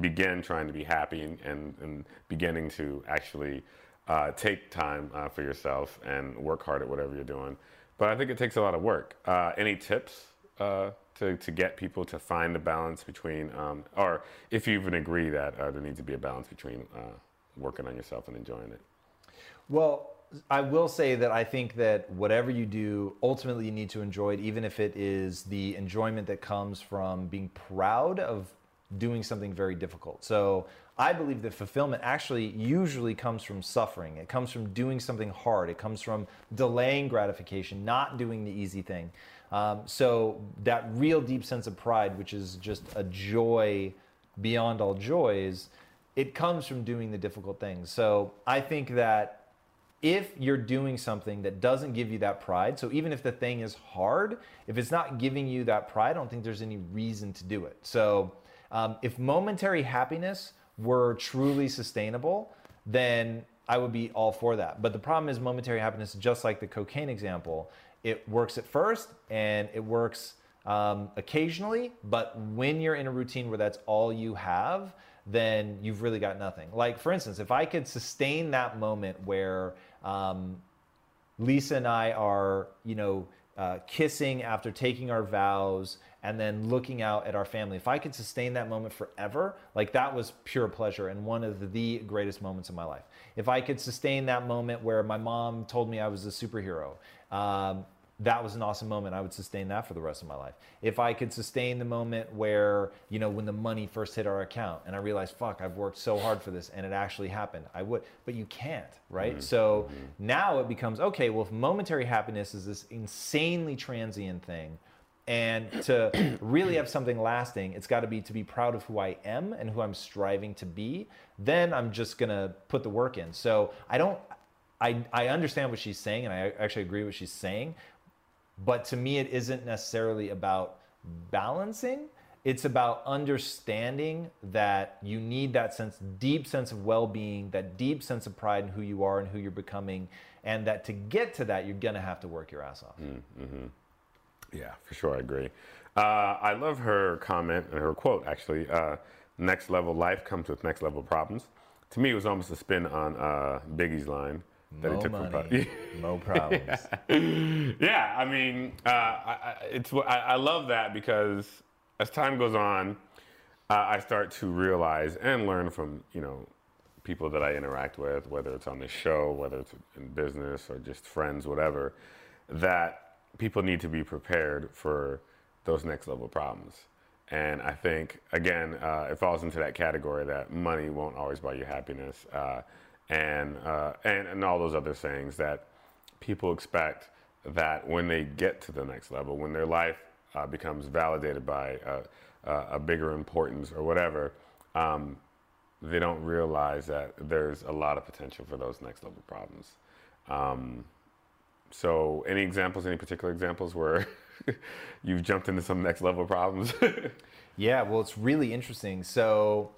begin trying to be happy and, and, and beginning to actually uh, take time uh, for yourself and work hard at whatever you're doing. But I think it takes a lot of work. Uh, any tips uh, to, to get people to find the balance between, um, or if you even agree that uh, there needs to be a balance between uh, working on yourself and enjoying it? Well, I will say that I think that whatever you do, ultimately you need to enjoy it, even if it is the enjoyment that comes from being proud of doing something very difficult. So I believe that fulfillment actually usually comes from suffering. It comes from doing something hard. It comes from delaying gratification, not doing the easy thing. Um, so that real deep sense of pride, which is just a joy beyond all joys, it comes from doing the difficult things. So I think that if you're doing something that doesn't give you that pride, so even if the thing is hard, if it's not giving you that pride, I don't think there's any reason to do it. So um, if momentary happiness were truly sustainable, then I would be all for that. But the problem is, momentary happiness, just like the cocaine example, it works at first and it works um, occasionally, but when you're in a routine where that's all you have, then you've really got nothing. Like, for instance, if I could sustain that moment where um, Lisa and I are, you know, uh, kissing after taking our vows and then looking out at our family. If I could sustain that moment forever, like that was pure pleasure and one of the greatest moments of my life. If I could sustain that moment where my mom told me I was a superhero, um, that was an awesome moment. I would sustain that for the rest of my life. If I could sustain the moment where, you know, when the money first hit our account and I realized, fuck, I've worked so hard for this and it actually happened, I would. But you can't, right? So now it becomes okay, well, if momentary happiness is this insanely transient thing, and to really have something lasting, it's got to be to be proud of who I am and who I'm striving to be. Then I'm just gonna put the work in. So I don't. I, I understand what she's saying, and I actually agree with what she's saying. But to me, it isn't necessarily about balancing. It's about understanding that you need that sense, deep sense of well-being, that deep sense of pride in who you are and who you're becoming, and that to get to that, you're gonna have to work your ass off. Mm, mm-hmm. Yeah, for sure, I agree. Uh, I love her comment and her quote actually. Uh, next level life comes with next level problems. To me, it was almost a spin on uh, Biggie's line that he took from money, mo problems. yeah, I mean, uh, I, I, it's I, I love that because as time goes on, uh, I start to realize and learn from you know people that I interact with, whether it's on the show, whether it's in business or just friends, whatever, that people need to be prepared for those next level problems. and I think again, uh, it falls into that category that money won't always buy you happiness, uh, and, uh, and and all those other things that people expect that when they get to the next level, when their life uh, becomes validated by a, a, a bigger importance or whatever, um, they don't realize that there's a lot of potential for those next level problems. Um, so, any examples, any particular examples where you've jumped into some next level problems? Yeah, well, it's really interesting. So,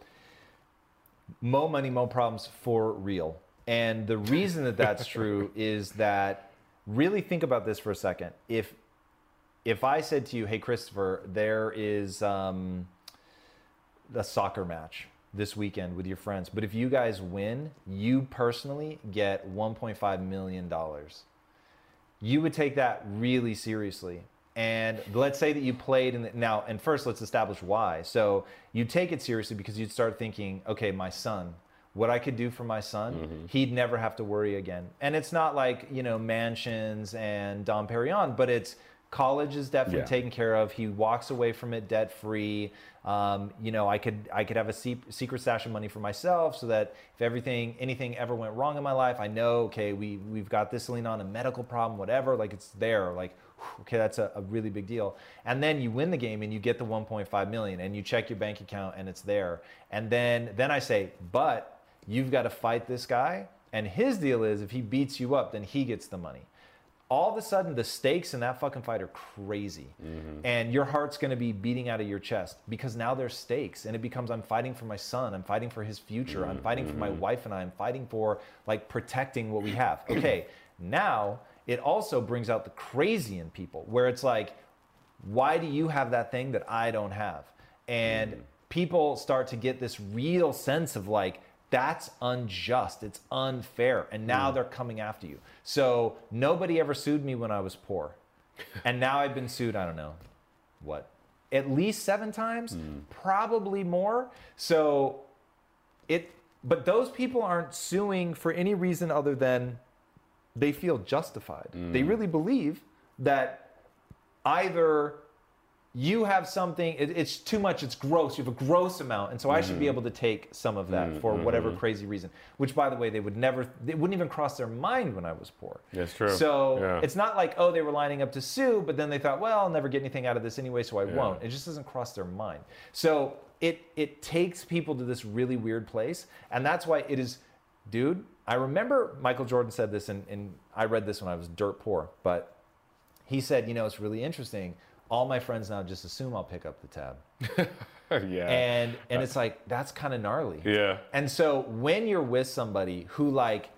mo money, mo problems for real. And the reason that that's true is that really think about this for a second. If if I said to you, "Hey, Christopher, there is um, a soccer match this weekend with your friends, but if you guys win, you personally get 1.5 million dollars," you would take that really seriously. And let's say that you played in the, now, and first let's establish why. So you take it seriously because you'd start thinking, okay, my son, what I could do for my son, mm-hmm. he'd never have to worry again. And it's not like, you know, mansions and Dom Perignon, but it's college is definitely Yeah. taken care of. He walks away from it debt free. Um, you know, I could I could have a secret stash of money for myself so that if everything anything ever went wrong in my life, I know okay we we've got this lean on a medical problem, whatever. Like it's there. Like okay, that's a, a really big deal. And then you win the game and you get the 1.5 million and you check your bank account and it's there. And then then I say, but you've got to fight this guy. And his deal is if he beats you up, then he gets the money all of a sudden the stakes in that fucking fight are crazy. Mm-hmm. And your heart's going to be beating out of your chest because now there's stakes and it becomes i'm fighting for my son i'm fighting for his future i'm mm-hmm. fighting for my mm-hmm. wife and i i'm fighting for like protecting what we have. Okay now it also brings out the crazy in people where it's like why do you have that thing that i don't have? And people start to get this real sense of like that's unjust. It's unfair. And now mm. they're coming after you. So nobody ever sued me when i was poor. And now i've been sued i don't know what at least seven times? Mm. Probably more. So it but those people aren't suing for any reason other than they feel justified. They mm. really believe that either you have something it, it's too much it's gross you have a gross amount and so i should be mm-hmm. able to take some of that for mm-hmm. whatever mm-hmm. crazy reason which by the way they would never they wouldn't even cross their mind when i was poor That's true. so Yeah. it's not like oh they were lining up to sue but then they thought well i'll never get anything out of this anyway so i won't it just doesn't cross their mind so it it takes people to this really weird place and that's why it is dude i remember michael jordan said this and, and i read this when i was dirt poor but he said, you know, it's really interesting. All my friends now just assume I'll pick up the tab. yeah. And and uh, it's like that's kind of gnarly. yeah. And so when you're with somebody who like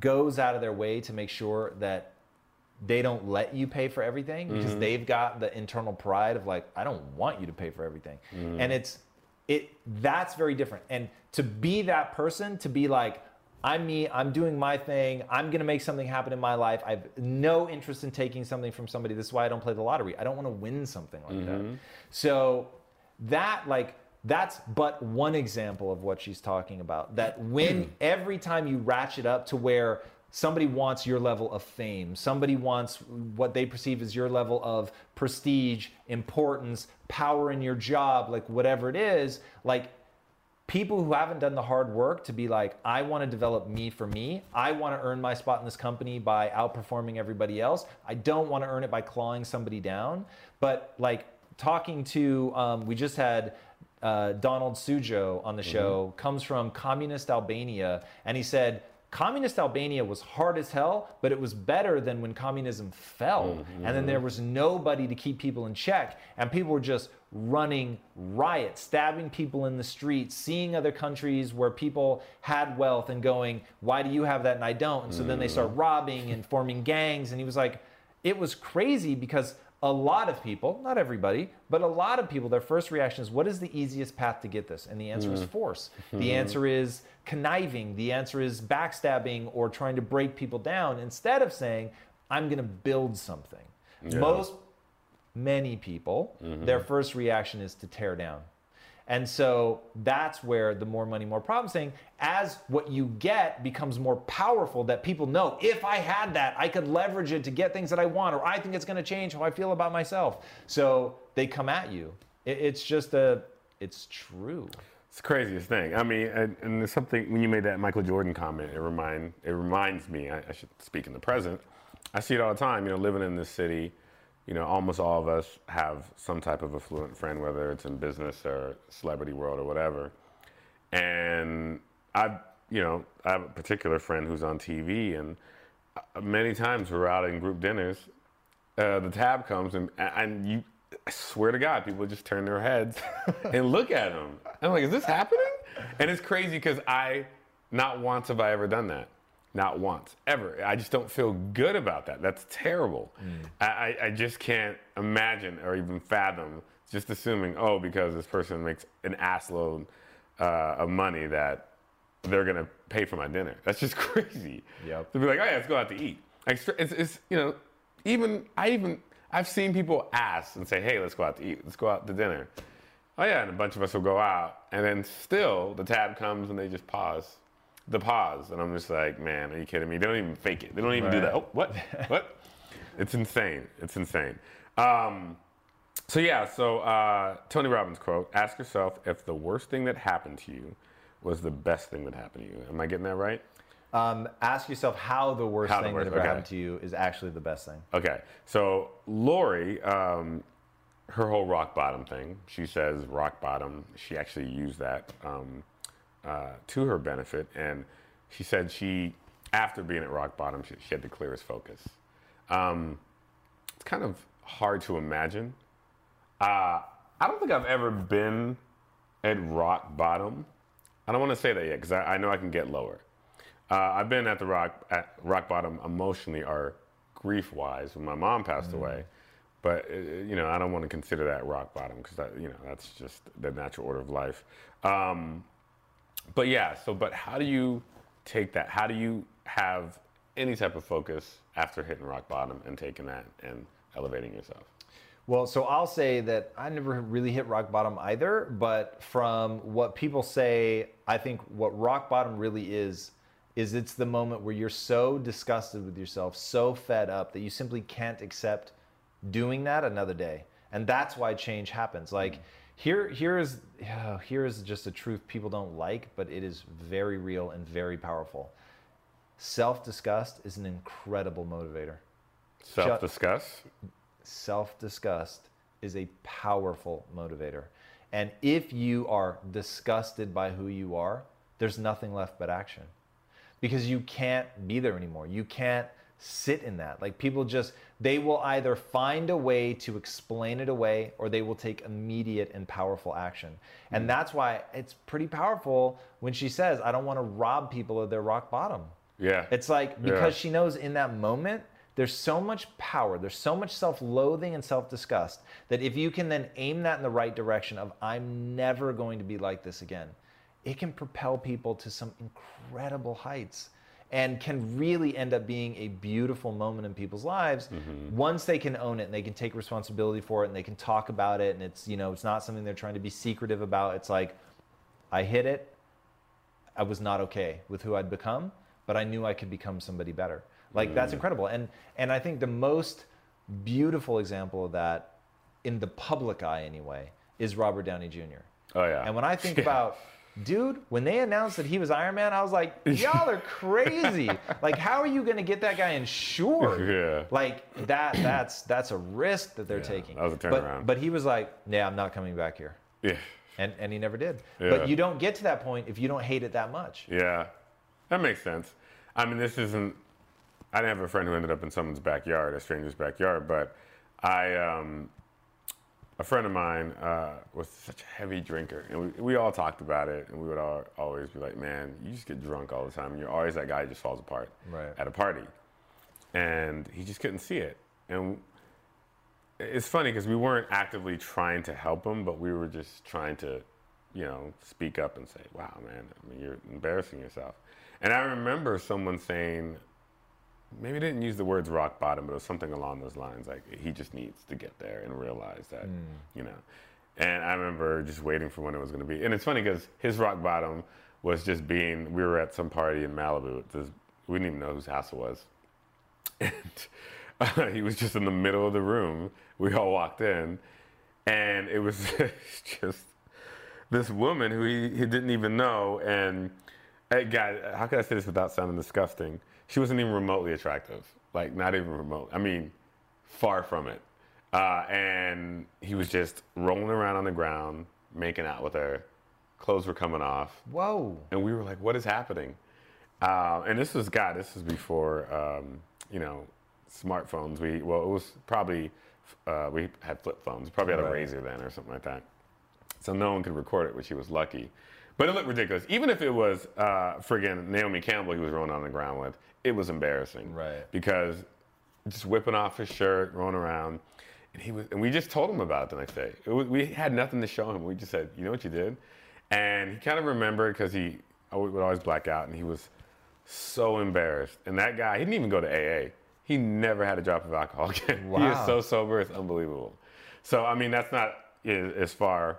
goes out of their way to make sure that they don't let you pay for everything because mm-hmm. they've got the internal pride of like I don't want you to pay for everything. Mm-hmm. And it's it that's very different. And to be that person to be like I'm me, I'm doing my thing, I'm going to make something happen in my life. I have no interest in taking something from somebody. This is why I don't play the lottery. I don't want to win something like that. Mm-hmm. So that like that's but one example of what she's talking about. That when every time you ratchet up to where somebody wants your level of fame, somebody wants what they perceive as your level of prestige, importance, power in your job, like whatever it is, like people who haven't done the hard work to be like, I want to develop me for me. I want to earn my spot in this company by outperforming everybody else. I don't want to earn it by clawing somebody down. But like talking to, um, we just had uh, Donald Sujo on the show, comes from communist Albania, and he said, Communist Albania was hard as hell, but it was better than when communism fell. And then there was nobody to keep people in check. And people were just running riot, stabbing people in the streets, seeing other countries where people had wealth and going, Why do you have that and I don't? And so then they start mm. robbing and forming gangs. And he was like, It was crazy because a lot of people, not everybody, but a lot of people, their first reaction is, what is the easiest path to get this? And the answer is mm. force. The answer is conniving. The answer is backstabbing or trying to break people down instead of saying, I'm going to build something. Most, many people, mm-hmm. their first reaction is to tear down. And so that's where the more money, more problems thing, as what you get becomes more powerful, that people know if I had that, I could leverage it to get things that I want, or I think it's going to change how I feel about myself. So they come at you. It's just a, it's true. It's the craziest thing. I mean, and, and there's something when you made that Michael Jordan comment, it remind it reminds me. I, I should speak in the present. I see it all the time. You know, living in this city, you know, almost all of us have some type of affluent friend, whether it's in business or celebrity world or whatever. And I, you know, I have a particular friend who's on TV, and uh, many times we're out in group dinners. Uh, the tab comes, and and you, I swear to God, people just turn their heads and look at them. I'm like, is this happening? And it's crazy because I, not once have I ever done that. Not once, ever. I just don't feel good about that. That's terrible. I, I, I just can't imagine or even fathom just assuming, oh, because this person makes an ass load uh, of money that they're gonna pay for my dinner. That's just crazy. Yep. To be like, oh yeah, let's go out to eat. Like, it's, it's you know, even I even I've seen people ask and say, hey, let's go out to eat. Let's go out to dinner. Oh yeah, and a bunch of us will go out, and then still the tab comes and they just pause, the pause, and I'm just like, man, are you kidding me? They don't even fake it. They don't even do that. Oh, what? what? It's insane. It's insane. Um, so yeah, so uh, Tony Robbins quote: "Ask yourself if the worst thing that happened to you was the best thing that happened to you." Am I getting that right? Um, ask yourself how the worst How the thing worst- that ever okay. happened to you is actually the best thing. Okay, so Lori, um, her whole rock bottom thing, she says rock bottom. She actually used that um, uh, to her benefit, and she said she, after being at rock bottom, she, she had the clearest focus. Um, it's kind of hard to imagine. Uh, I don't think I've ever been at rock bottom. I don't want to say that yet because I, I know I can get lower. Uh, I've been at the rock at rock bottom emotionally or grief wise when my mom passed away, but uh, you know I don't want to consider that rock bottom because you know that's just the natural order of life. Um, but yeah, so but how do you take that? How do you have any type of focus after hitting rock bottom and taking that and elevating yourself? Well, so I'll say that I never really hit rock bottom either, but from what people say, I think what rock bottom really is is it's the moment where you're so disgusted with yourself, so fed up that you simply can't accept doing that another day. And that's why change happens. Like mm. Here here is oh, here is just a truth people don't like, but it is very real and very powerful. Self-disgust is an incredible motivator. Self disgust. self disgust is a powerful motivator. And if you are disgusted by who you are, there's nothing left but action because you can't be there anymore. You can't sit in that. Like people just, they will either find a way to explain it away or they will take immediate and powerful action. And mm. that's why it's pretty powerful when she says, I don't want to rob people of their rock bottom. Yeah. It's like because Yeah. she knows in that moment there's so much power, there's so much self-loathing and self-disgust that if you can then aim that in the right direction of I'm never going to be like this again, it can propel people to some incredible heights and can really end up being a beautiful moment in people's lives mm-hmm. once they can own it and they can take responsibility for it and they can talk about it and it's you know it's not something they're trying to be secretive about it's like i hit it I was not okay with who I'd become, but I knew I could become somebody better. Like that's mm. incredible. And and I think the most beautiful example of that in the public eye anyway is Robert Downey Jr. Oh yeah. And when I think Yeah. about dude, when they announced that he was Iron Man, I was like, y'all are crazy. like how are you going to get that guy insured? Yeah. Like that that's that's a risk that they're taking. that was a But- But, he was like, "Yeah, I'm not coming back here." yeah. And and he never did. Yeah. But you don't get to that point if you don't hate it that much. Yeah, that makes sense. I mean, this isn't. I didn't have a friend who ended up in someone's backyard, a stranger's backyard, but I, um, a friend of mine uh, was such a heavy drinker, and we, we all talked about it, and we would all, always be like, "Man, you just get drunk all the time, and you're always that guy who just falls apart Right. at a party," and he just couldn't see it, and it's funny because we weren't actively trying to help him, but we were just trying to, you know, speak up and say, "Wow, man, I mean, you're embarrassing yourself." And I remember someone saying, maybe they didn't use the words rock bottom, but it was something along those lines, like he just needs to get there and realize that, you know. And I remember just waiting for when it was going to be. And it's funny because his rock bottom was just being. We were at some party in Malibu. This, we didn't even know whose house it was and uh, he was just in the middle of the room. We all walked in, and it was just this woman who he, he didn't even know. And hey, God, how could I say this without sounding disgusting? She wasn't even remotely attractive, like not even remote. I mean, far from it. Uh, and he was just rolling around on the ground, making out with her. Clothes were coming off. Whoa. And we were like, what is happening? Uh, and this was, God, this was before, um, you know, smartphones. We, well, it was probably, uh, we had flip phones. Probably had a Right. Razr then or something like that. So no one could record it, which he was lucky. But it looked ridiculous. Even if it was uh, friggin' Naomi Campbell he was rolling on the ground with, it was embarrassing. Right. Because just whipping off his shirt, rolling around. And he was, and we just told him about it the next day. It was, we had nothing to show him. We just said, you know what you did? And he kind of remembered because he would always black out and he was so embarrassed. And that guy, he didn't even go to AA. He never had a drop of alcohol again. He is so sober, it's unbelievable. So, I mean, that's not as far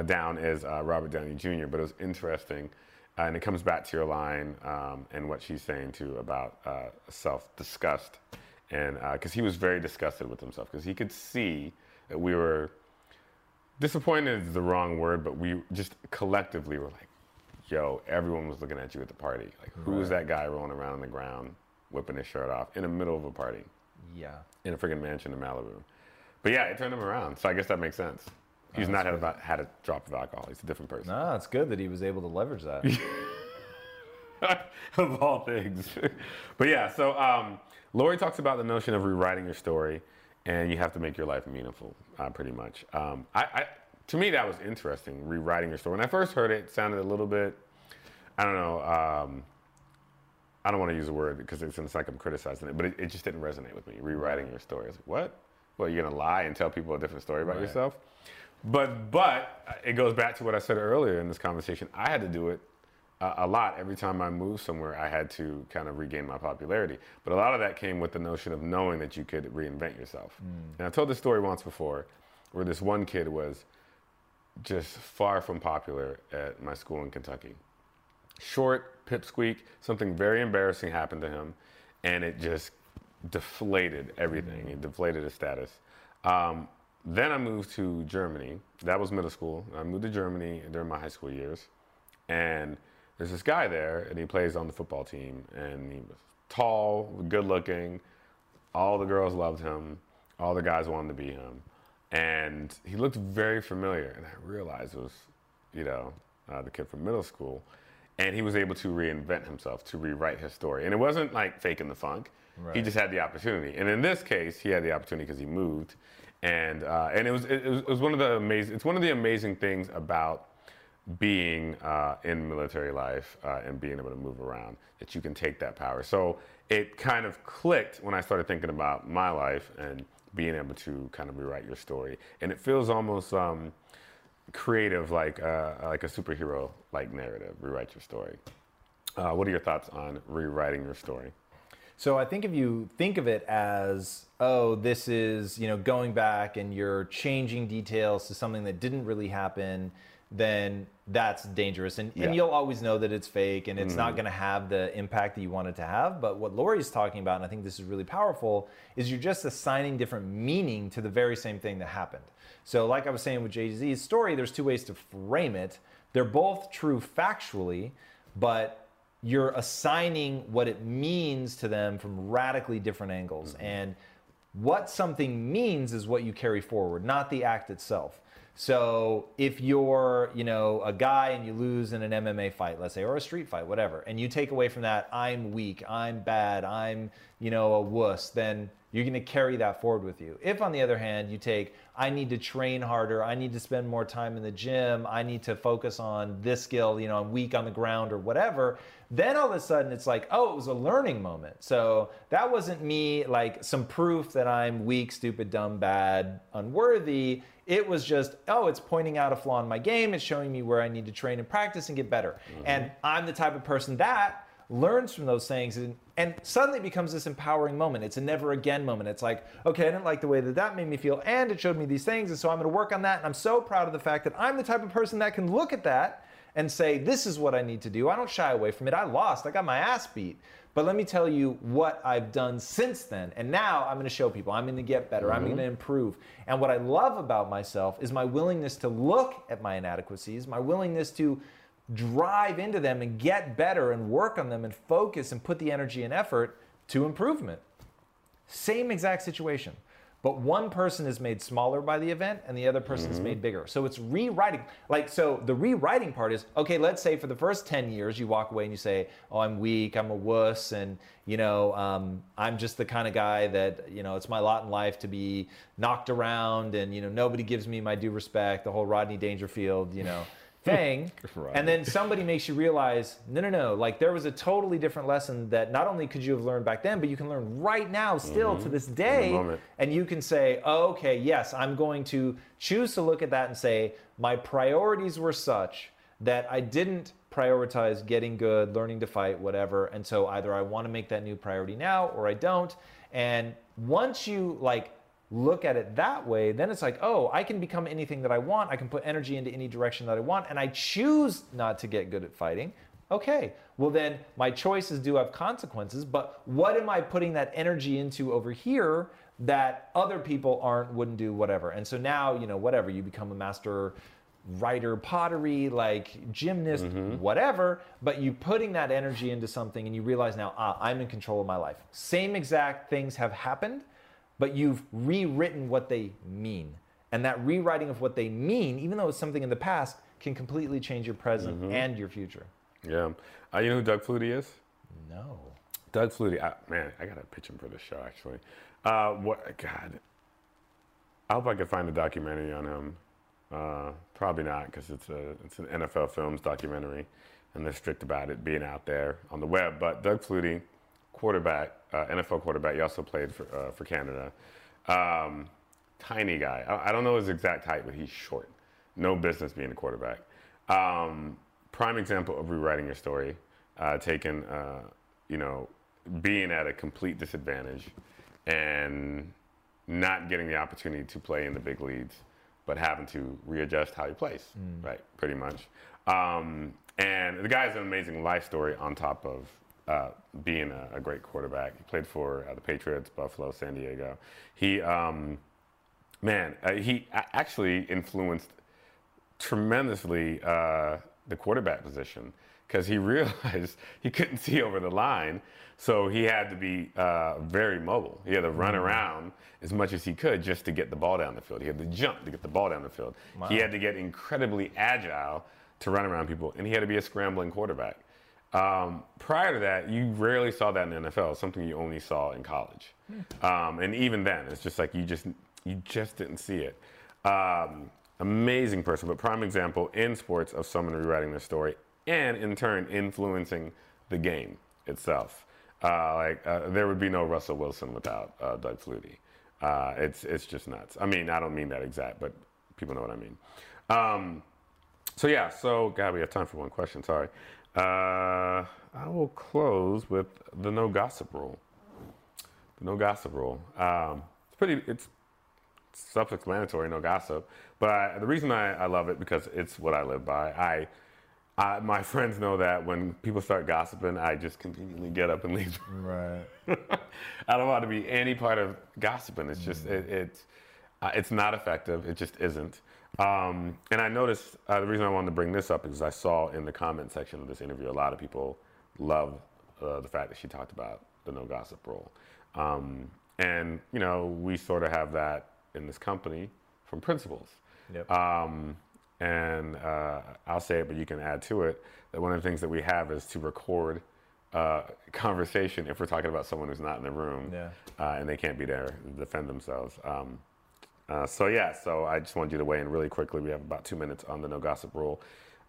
down as uh, Robert Downey Jr., but it was interesting. Uh, and it comes back to your line um, and what she's saying too about uh, self disgust. And because he was very disgusted with himself, because he could see that we were disappointed is the wrong word, but we just collectively were like, yo, everyone was looking at you at the party. Like, who was that guy rolling around on the ground, whipping his shirt off in the middle of a party Yeah. in a friggin' mansion in Malibu? But yeah, it turned him around. So I guess that makes sense. He's not had a, had a drop of alcohol. He's a different person. No, it's good that he was able to leverage that. of all things. but yeah, so um, Lori talks about the notion of rewriting your story, and you have to make your life meaningful, uh, pretty much. Um, I, I, to me, that was interesting, rewriting your story. When I first heard it, it sounded a little bit, I don't know, um, I don't want to use a word because it's, it's like I'm criticizing it, but it, it just didn't resonate with me. Rewriting your story. I was like, what? Well, you're gonna lie and tell people a different story about Right. yourself? But but uh, it goes back to what I said earlier in this conversation. I had to do it a, a lot every time I moved somewhere. I had to kind of regain my popularity. But a lot of that came with the notion of knowing that you could reinvent yourself. And I told this story once before, where this one kid was just far from popular at my school in Kentucky short pipsqueak. Something very embarrassing happened to him, and it just deflated everything. It deflated his status. Um, then I moved to Germany. That was middle school. I moved to Germany during my high school years, and there's this guy there, and he plays on the football team, and he was tall, good looking. All the girls loved him. All the guys wanted to be him, and he looked very familiar. And I realized it was, you know, uh, the kid from middle school, and he was able to reinvent himself, to rewrite his story. And it wasn't like faking the funk. He just had the opportunity. And in this case, he had the opportunity because he moved, and uh, and it was, it was it was one of the amazing. It's one of the amazing things about being uh, in military life uh, and being able to move around that you can take that power. So it kind of clicked when I started thinking about my life and being able to kind of rewrite your story, and it feels almost um, creative, like uh, like a superhero like narrative. Rewrite your story. Uh, what are your thoughts on rewriting your story? So I think if you think of it as, oh, this is, you know, going back and you're changing details to something that didn't really happen, then that's dangerous. And, Yeah. and you'll always know that it's fake and it's not mm. going to have the impact that you want it to have. But what Lori's talking about, and I think this is really powerful, is you're just assigning different meaning to the very same thing that happened. So, like I was saying with Jay Z's story, there's two ways to frame it. They're both true factually, but you're assigning what it means to them from radically different angles. Mm-hmm. And what something means is what you carry forward, not the act itself. So if you're, you know, a guy and you lose in an MMA fight, let's say, or a street fight, whatever, and you take away from that, I'm weak, I'm bad, I'm, you know, a wuss, then you're going to carry that forward with you. If, on the other hand, you take, I need to train harder, I need to spend more time in the gym, I need to focus on this skill, you know, I'm weak on the ground or whatever, then all of a sudden it's like, oh, it was a learning moment. So that wasn't me like some proof that I'm weak, stupid, dumb, bad, unworthy. It was just, oh, it's pointing out a flaw in my game. It's showing me where I need to train and practice and get better. Mm-hmm. And I'm the type of person that learns from those things and, and suddenly it becomes this empowering moment. It's a never again moment. It's like, okay, I didn't like the way that that made me feel and it showed me these things. And so I'm going to work on that. And I'm so proud of the fact that I'm the type of person that can look at that and say, This is what I need to do. I don't shy away from it. I lost, I got my ass beat. But let me tell you what I've done since then. And now I'm going to show people I'm going to get better. I'm mm-hmm. going to improve. And what I love about myself is my willingness to look at my inadequacies, my willingness to drive into them and get better and work on them and focus and put the energy and effort to improvement. Same exact situation. But one person is made smaller by the event and the other person is made bigger. So it's rewriting. Like, so the rewriting part is okay, let's say for the first 10 years, you walk away and you say, oh, I'm weak, I'm a wuss, and, you know, um, I'm just the kind of guy that, you know, it's my lot in life to be knocked around and, you know, nobody gives me my due respect, the whole Rodney Dangerfield, you know thing. Right. And then somebody makes you realize, no, no, no, like there was a totally different lesson that not only could you have learned back then, but you can learn right now, still to this day. And you can say, oh, okay, yes, I'm going to choose to look at that and say, my priorities were such that I didn't prioritize getting good, learning to fight, whatever. And so either I want to make that new priority now or I don't. And once you like look at it that way, then it's like, oh, I can become anything that I want. I can put energy into any direction that I want. And I choose not to get good at fighting. Okay, well, then my choices do have consequences, but what am I putting that energy into over here that other people aren't, wouldn't do, whatever? And so now, you know, whatever, you become a master writer, pottery, like gymnast, whatever, but you putting that energy into something and you realize now, ah, I'm in control of my life. Same exact things have happened, but you've rewritten what they mean. And that rewriting of what they mean, even though it's something in the past, can completely change your present and your future. Yeah. Uh, you know who Doug Flutie is? No. Doug Flutie, I, man, I gotta pitch him for this show actually. Uh, what? God, I hope I can find a documentary on him. Uh, probably not because it's a it's an NFL Films documentary, and they're strict about it being out there on the web. But Doug Flutie, quarterback, uh, NFL quarterback, he also played for uh, for Canada. Um, tiny guy. I, I don't know his exact height, but he's short. No business being a quarterback. Um, prime example of rewriting your story, uh, taking uh, you know being at a complete disadvantage and not getting the opportunity to play in the big leagues, but having to readjust how he plays, right? Pretty much. Um, and the guy has an amazing life story on top of uh, being a, a great quarterback. He played for uh, the Patriots, Buffalo, San Diego. He, um, man, uh, he a- actually influenced tremendously uh, the quarterback position because he realized he couldn't see over the line, so he had to be uh, very mobile. He had to run around as much as he could just to get the ball down the field. He had to jump to get the ball down the field. He had to get incredibly agile to run around people, and he had to be a scrambling quarterback. Um, prior to that, you rarely saw that in the NFL. Something you only saw in college, um, and even then, it's just like you just you just didn't see it. Um, amazing person, but prime example in sports of someone rewriting their story and in turn influencing the game itself. Uh, like uh, there would be no Russell Wilson without uh, Doug Flutie. Uh, it's it's just nuts. I mean, I don't mean that exact, but people know what I mean. Um, so yeah, so God, we have time for one question. Sorry. Uh, I will close with the no gossip rule. The no gossip rule. Um, it's pretty. It's self-explanatory, no gossip. But I, the reason I, I love it because it's what I live by. I, I, my friends know that when people start gossiping, I just conveniently get up and leave. Right. I don't want to be any part of gossiping. It's just it, it's uh, it's not effective. It just isn't. Um, and I noticed uh, the reason I wanted to bring this up is I saw in the comment section of this interview a lot of people love uh, the fact that she talked about the no gossip rule. Um, and you know we sort of have that in this company from principles. Yep. Um, and uh, I'll say it, but you can add to it that one of the things that we have is to record uh, conversation if we're talking about someone who's not in the room Yeah. uh, and they can't be there to defend themselves. Um, uh, so yeah, so I just wanted you to weigh in really quickly. We have about two minutes on the no gossip rule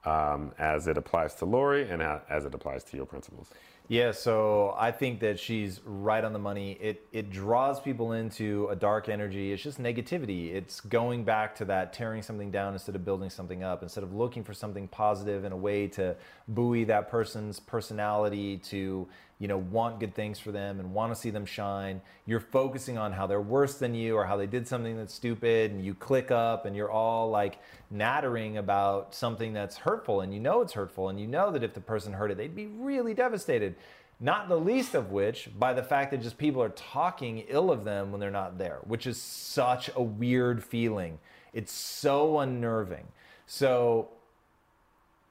um, as it applies to Lori and as it applies to your principles. Yeah, so I think that she's right on the money. It it draws people into a dark energy. It's just negativity. It's going back to that tearing something down instead of building something up. Instead of looking for something positive and a way to buoy that person's personality to, you know, want good things for them and want to see them shine. You're focusing on how they're worse than you or how they did something that's stupid and you click up and you're all like nattering about something that's hurtful and you know it's hurtful and you know that if the person heard it, they'd be really devastated. Not the least of which by the fact that just people are talking ill of them when they're not there, which is such a weird feeling. It's so unnerving. So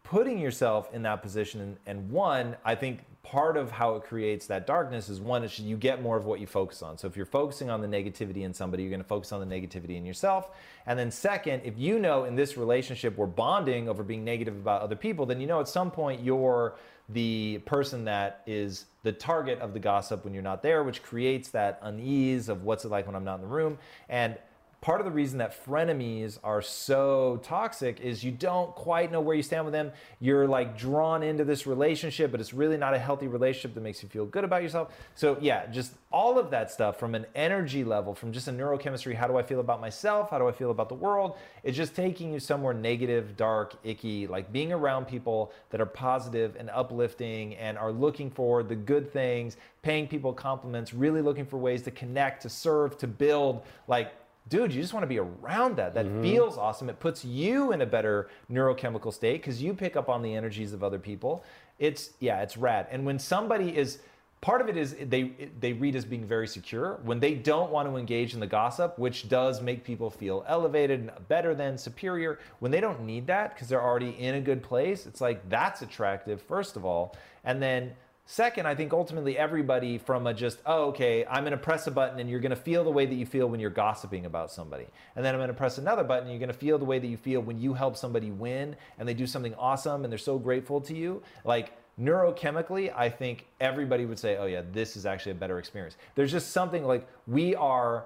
putting yourself in that position. And, one i think part of how it creates that darkness is one is you get more of what you focus on. So if you're focusing on the negativity in somebody you're going to focus on the negativity in yourself. And then second if you know in this relationship we're bonding over being negative about other people then you know at some point you're the person that is the target of the gossip when you're not there which creates that unease of what's it like when i'm not in the room. And part of the reason that frenemies are so toxic is you don't quite know where you stand with them. You're like drawn into this relationship, but it's really not a healthy relationship that makes you feel good about yourself. So, yeah, just all of that stuff from an energy level, from just a neurochemistry how do I feel about myself? How do I feel about the world? It's just taking you somewhere negative, dark, icky, like being around people that are positive and uplifting and are looking for the good things, paying people compliments, really looking for ways to connect, to serve, to build. Like, dude, you just want to be around that. That mm-hmm. feels awesome. It puts you in a better neurochemical state because you pick up on the energies of other people. It's yeah, it's rad. And when somebody is part of it is they they read as being very secure when they don't want to engage in the gossip which does make people feel elevated and better than superior when they don't need that because they're already in a good place it's like that's attractive first of all and then Second, I think ultimately everybody from a just, oh, okay, I'm gonna press a button and you're gonna feel the way that you feel when you're gossiping about somebody. And then I'm gonna press another button and you're gonna feel the way that you feel when you help somebody win and they do something awesome and they're so grateful to you. Like neurochemically, I think everybody would say, oh, yeah, this is actually a better experience. There's just something like we are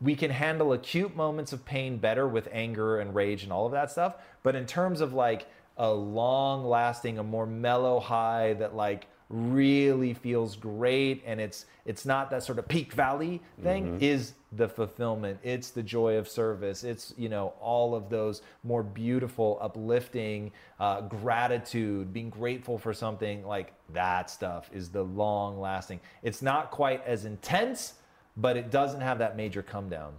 we can handle acute moments of pain better with anger and rage and all of that stuff. But in terms of like a long lasting, a more mellow high that like really feels great and it's it's not that sort of peak valley thing mm-hmm. is the fulfillment it's the joy of service it's you know all of those more beautiful uplifting uh, gratitude being grateful for something like that stuff is the long lasting it's not quite as intense but it doesn't have that major come down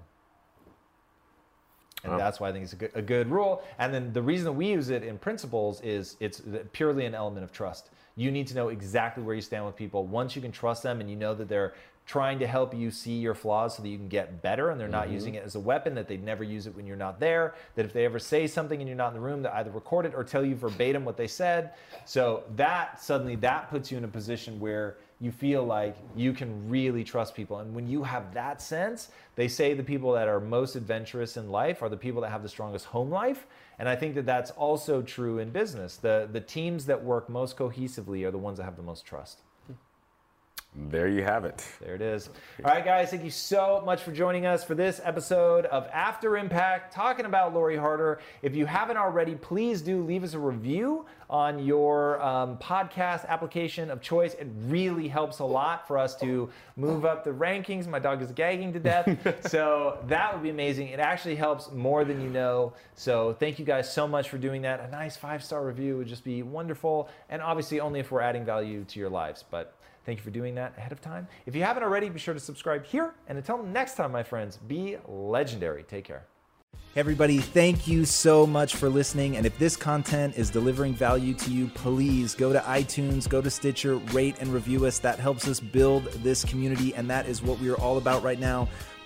and oh. that's why I think it's a good, a good rule. And then the reason we use it in principles is it's purely an element of trust. You need to know exactly where you stand with people. Once you can trust them and you know that they're trying to help you see your flaws so that you can get better and they're not mm-hmm. using it as a weapon, that they'd never use it when you're not there, that if they ever say something and you're not in the room, they either record it or tell you verbatim what they said. So that suddenly that puts you in a position where you feel like you can really trust people. And when you have that sense, they say the people that are most adventurous in life are the people that have the strongest home life. And I think that that's also true in business. The, the teams that work most cohesively are the ones that have the most trust. There you have it. There it is. All right, guys, thank you so much for joining us for this episode of After Impact, talking about Lori Harder. If you haven't already, please do leave us a review on your um, podcast application of choice. It really helps a lot for us to move up the rankings. My dog is gagging to death. so that would be amazing. It actually helps more than you know. So thank you guys so much for doing that. A nice five star review would just be wonderful. And obviously, only if we're adding value to your lives. But Thank you for doing that ahead of time. If you haven't already, be sure to subscribe here. And until next time, my friends, be legendary. Take care. Everybody, thank you so much for listening. And if this content is delivering value to you, please go to iTunes, go to Stitcher, rate and review us. That helps us build this community. And that is what we are all about right now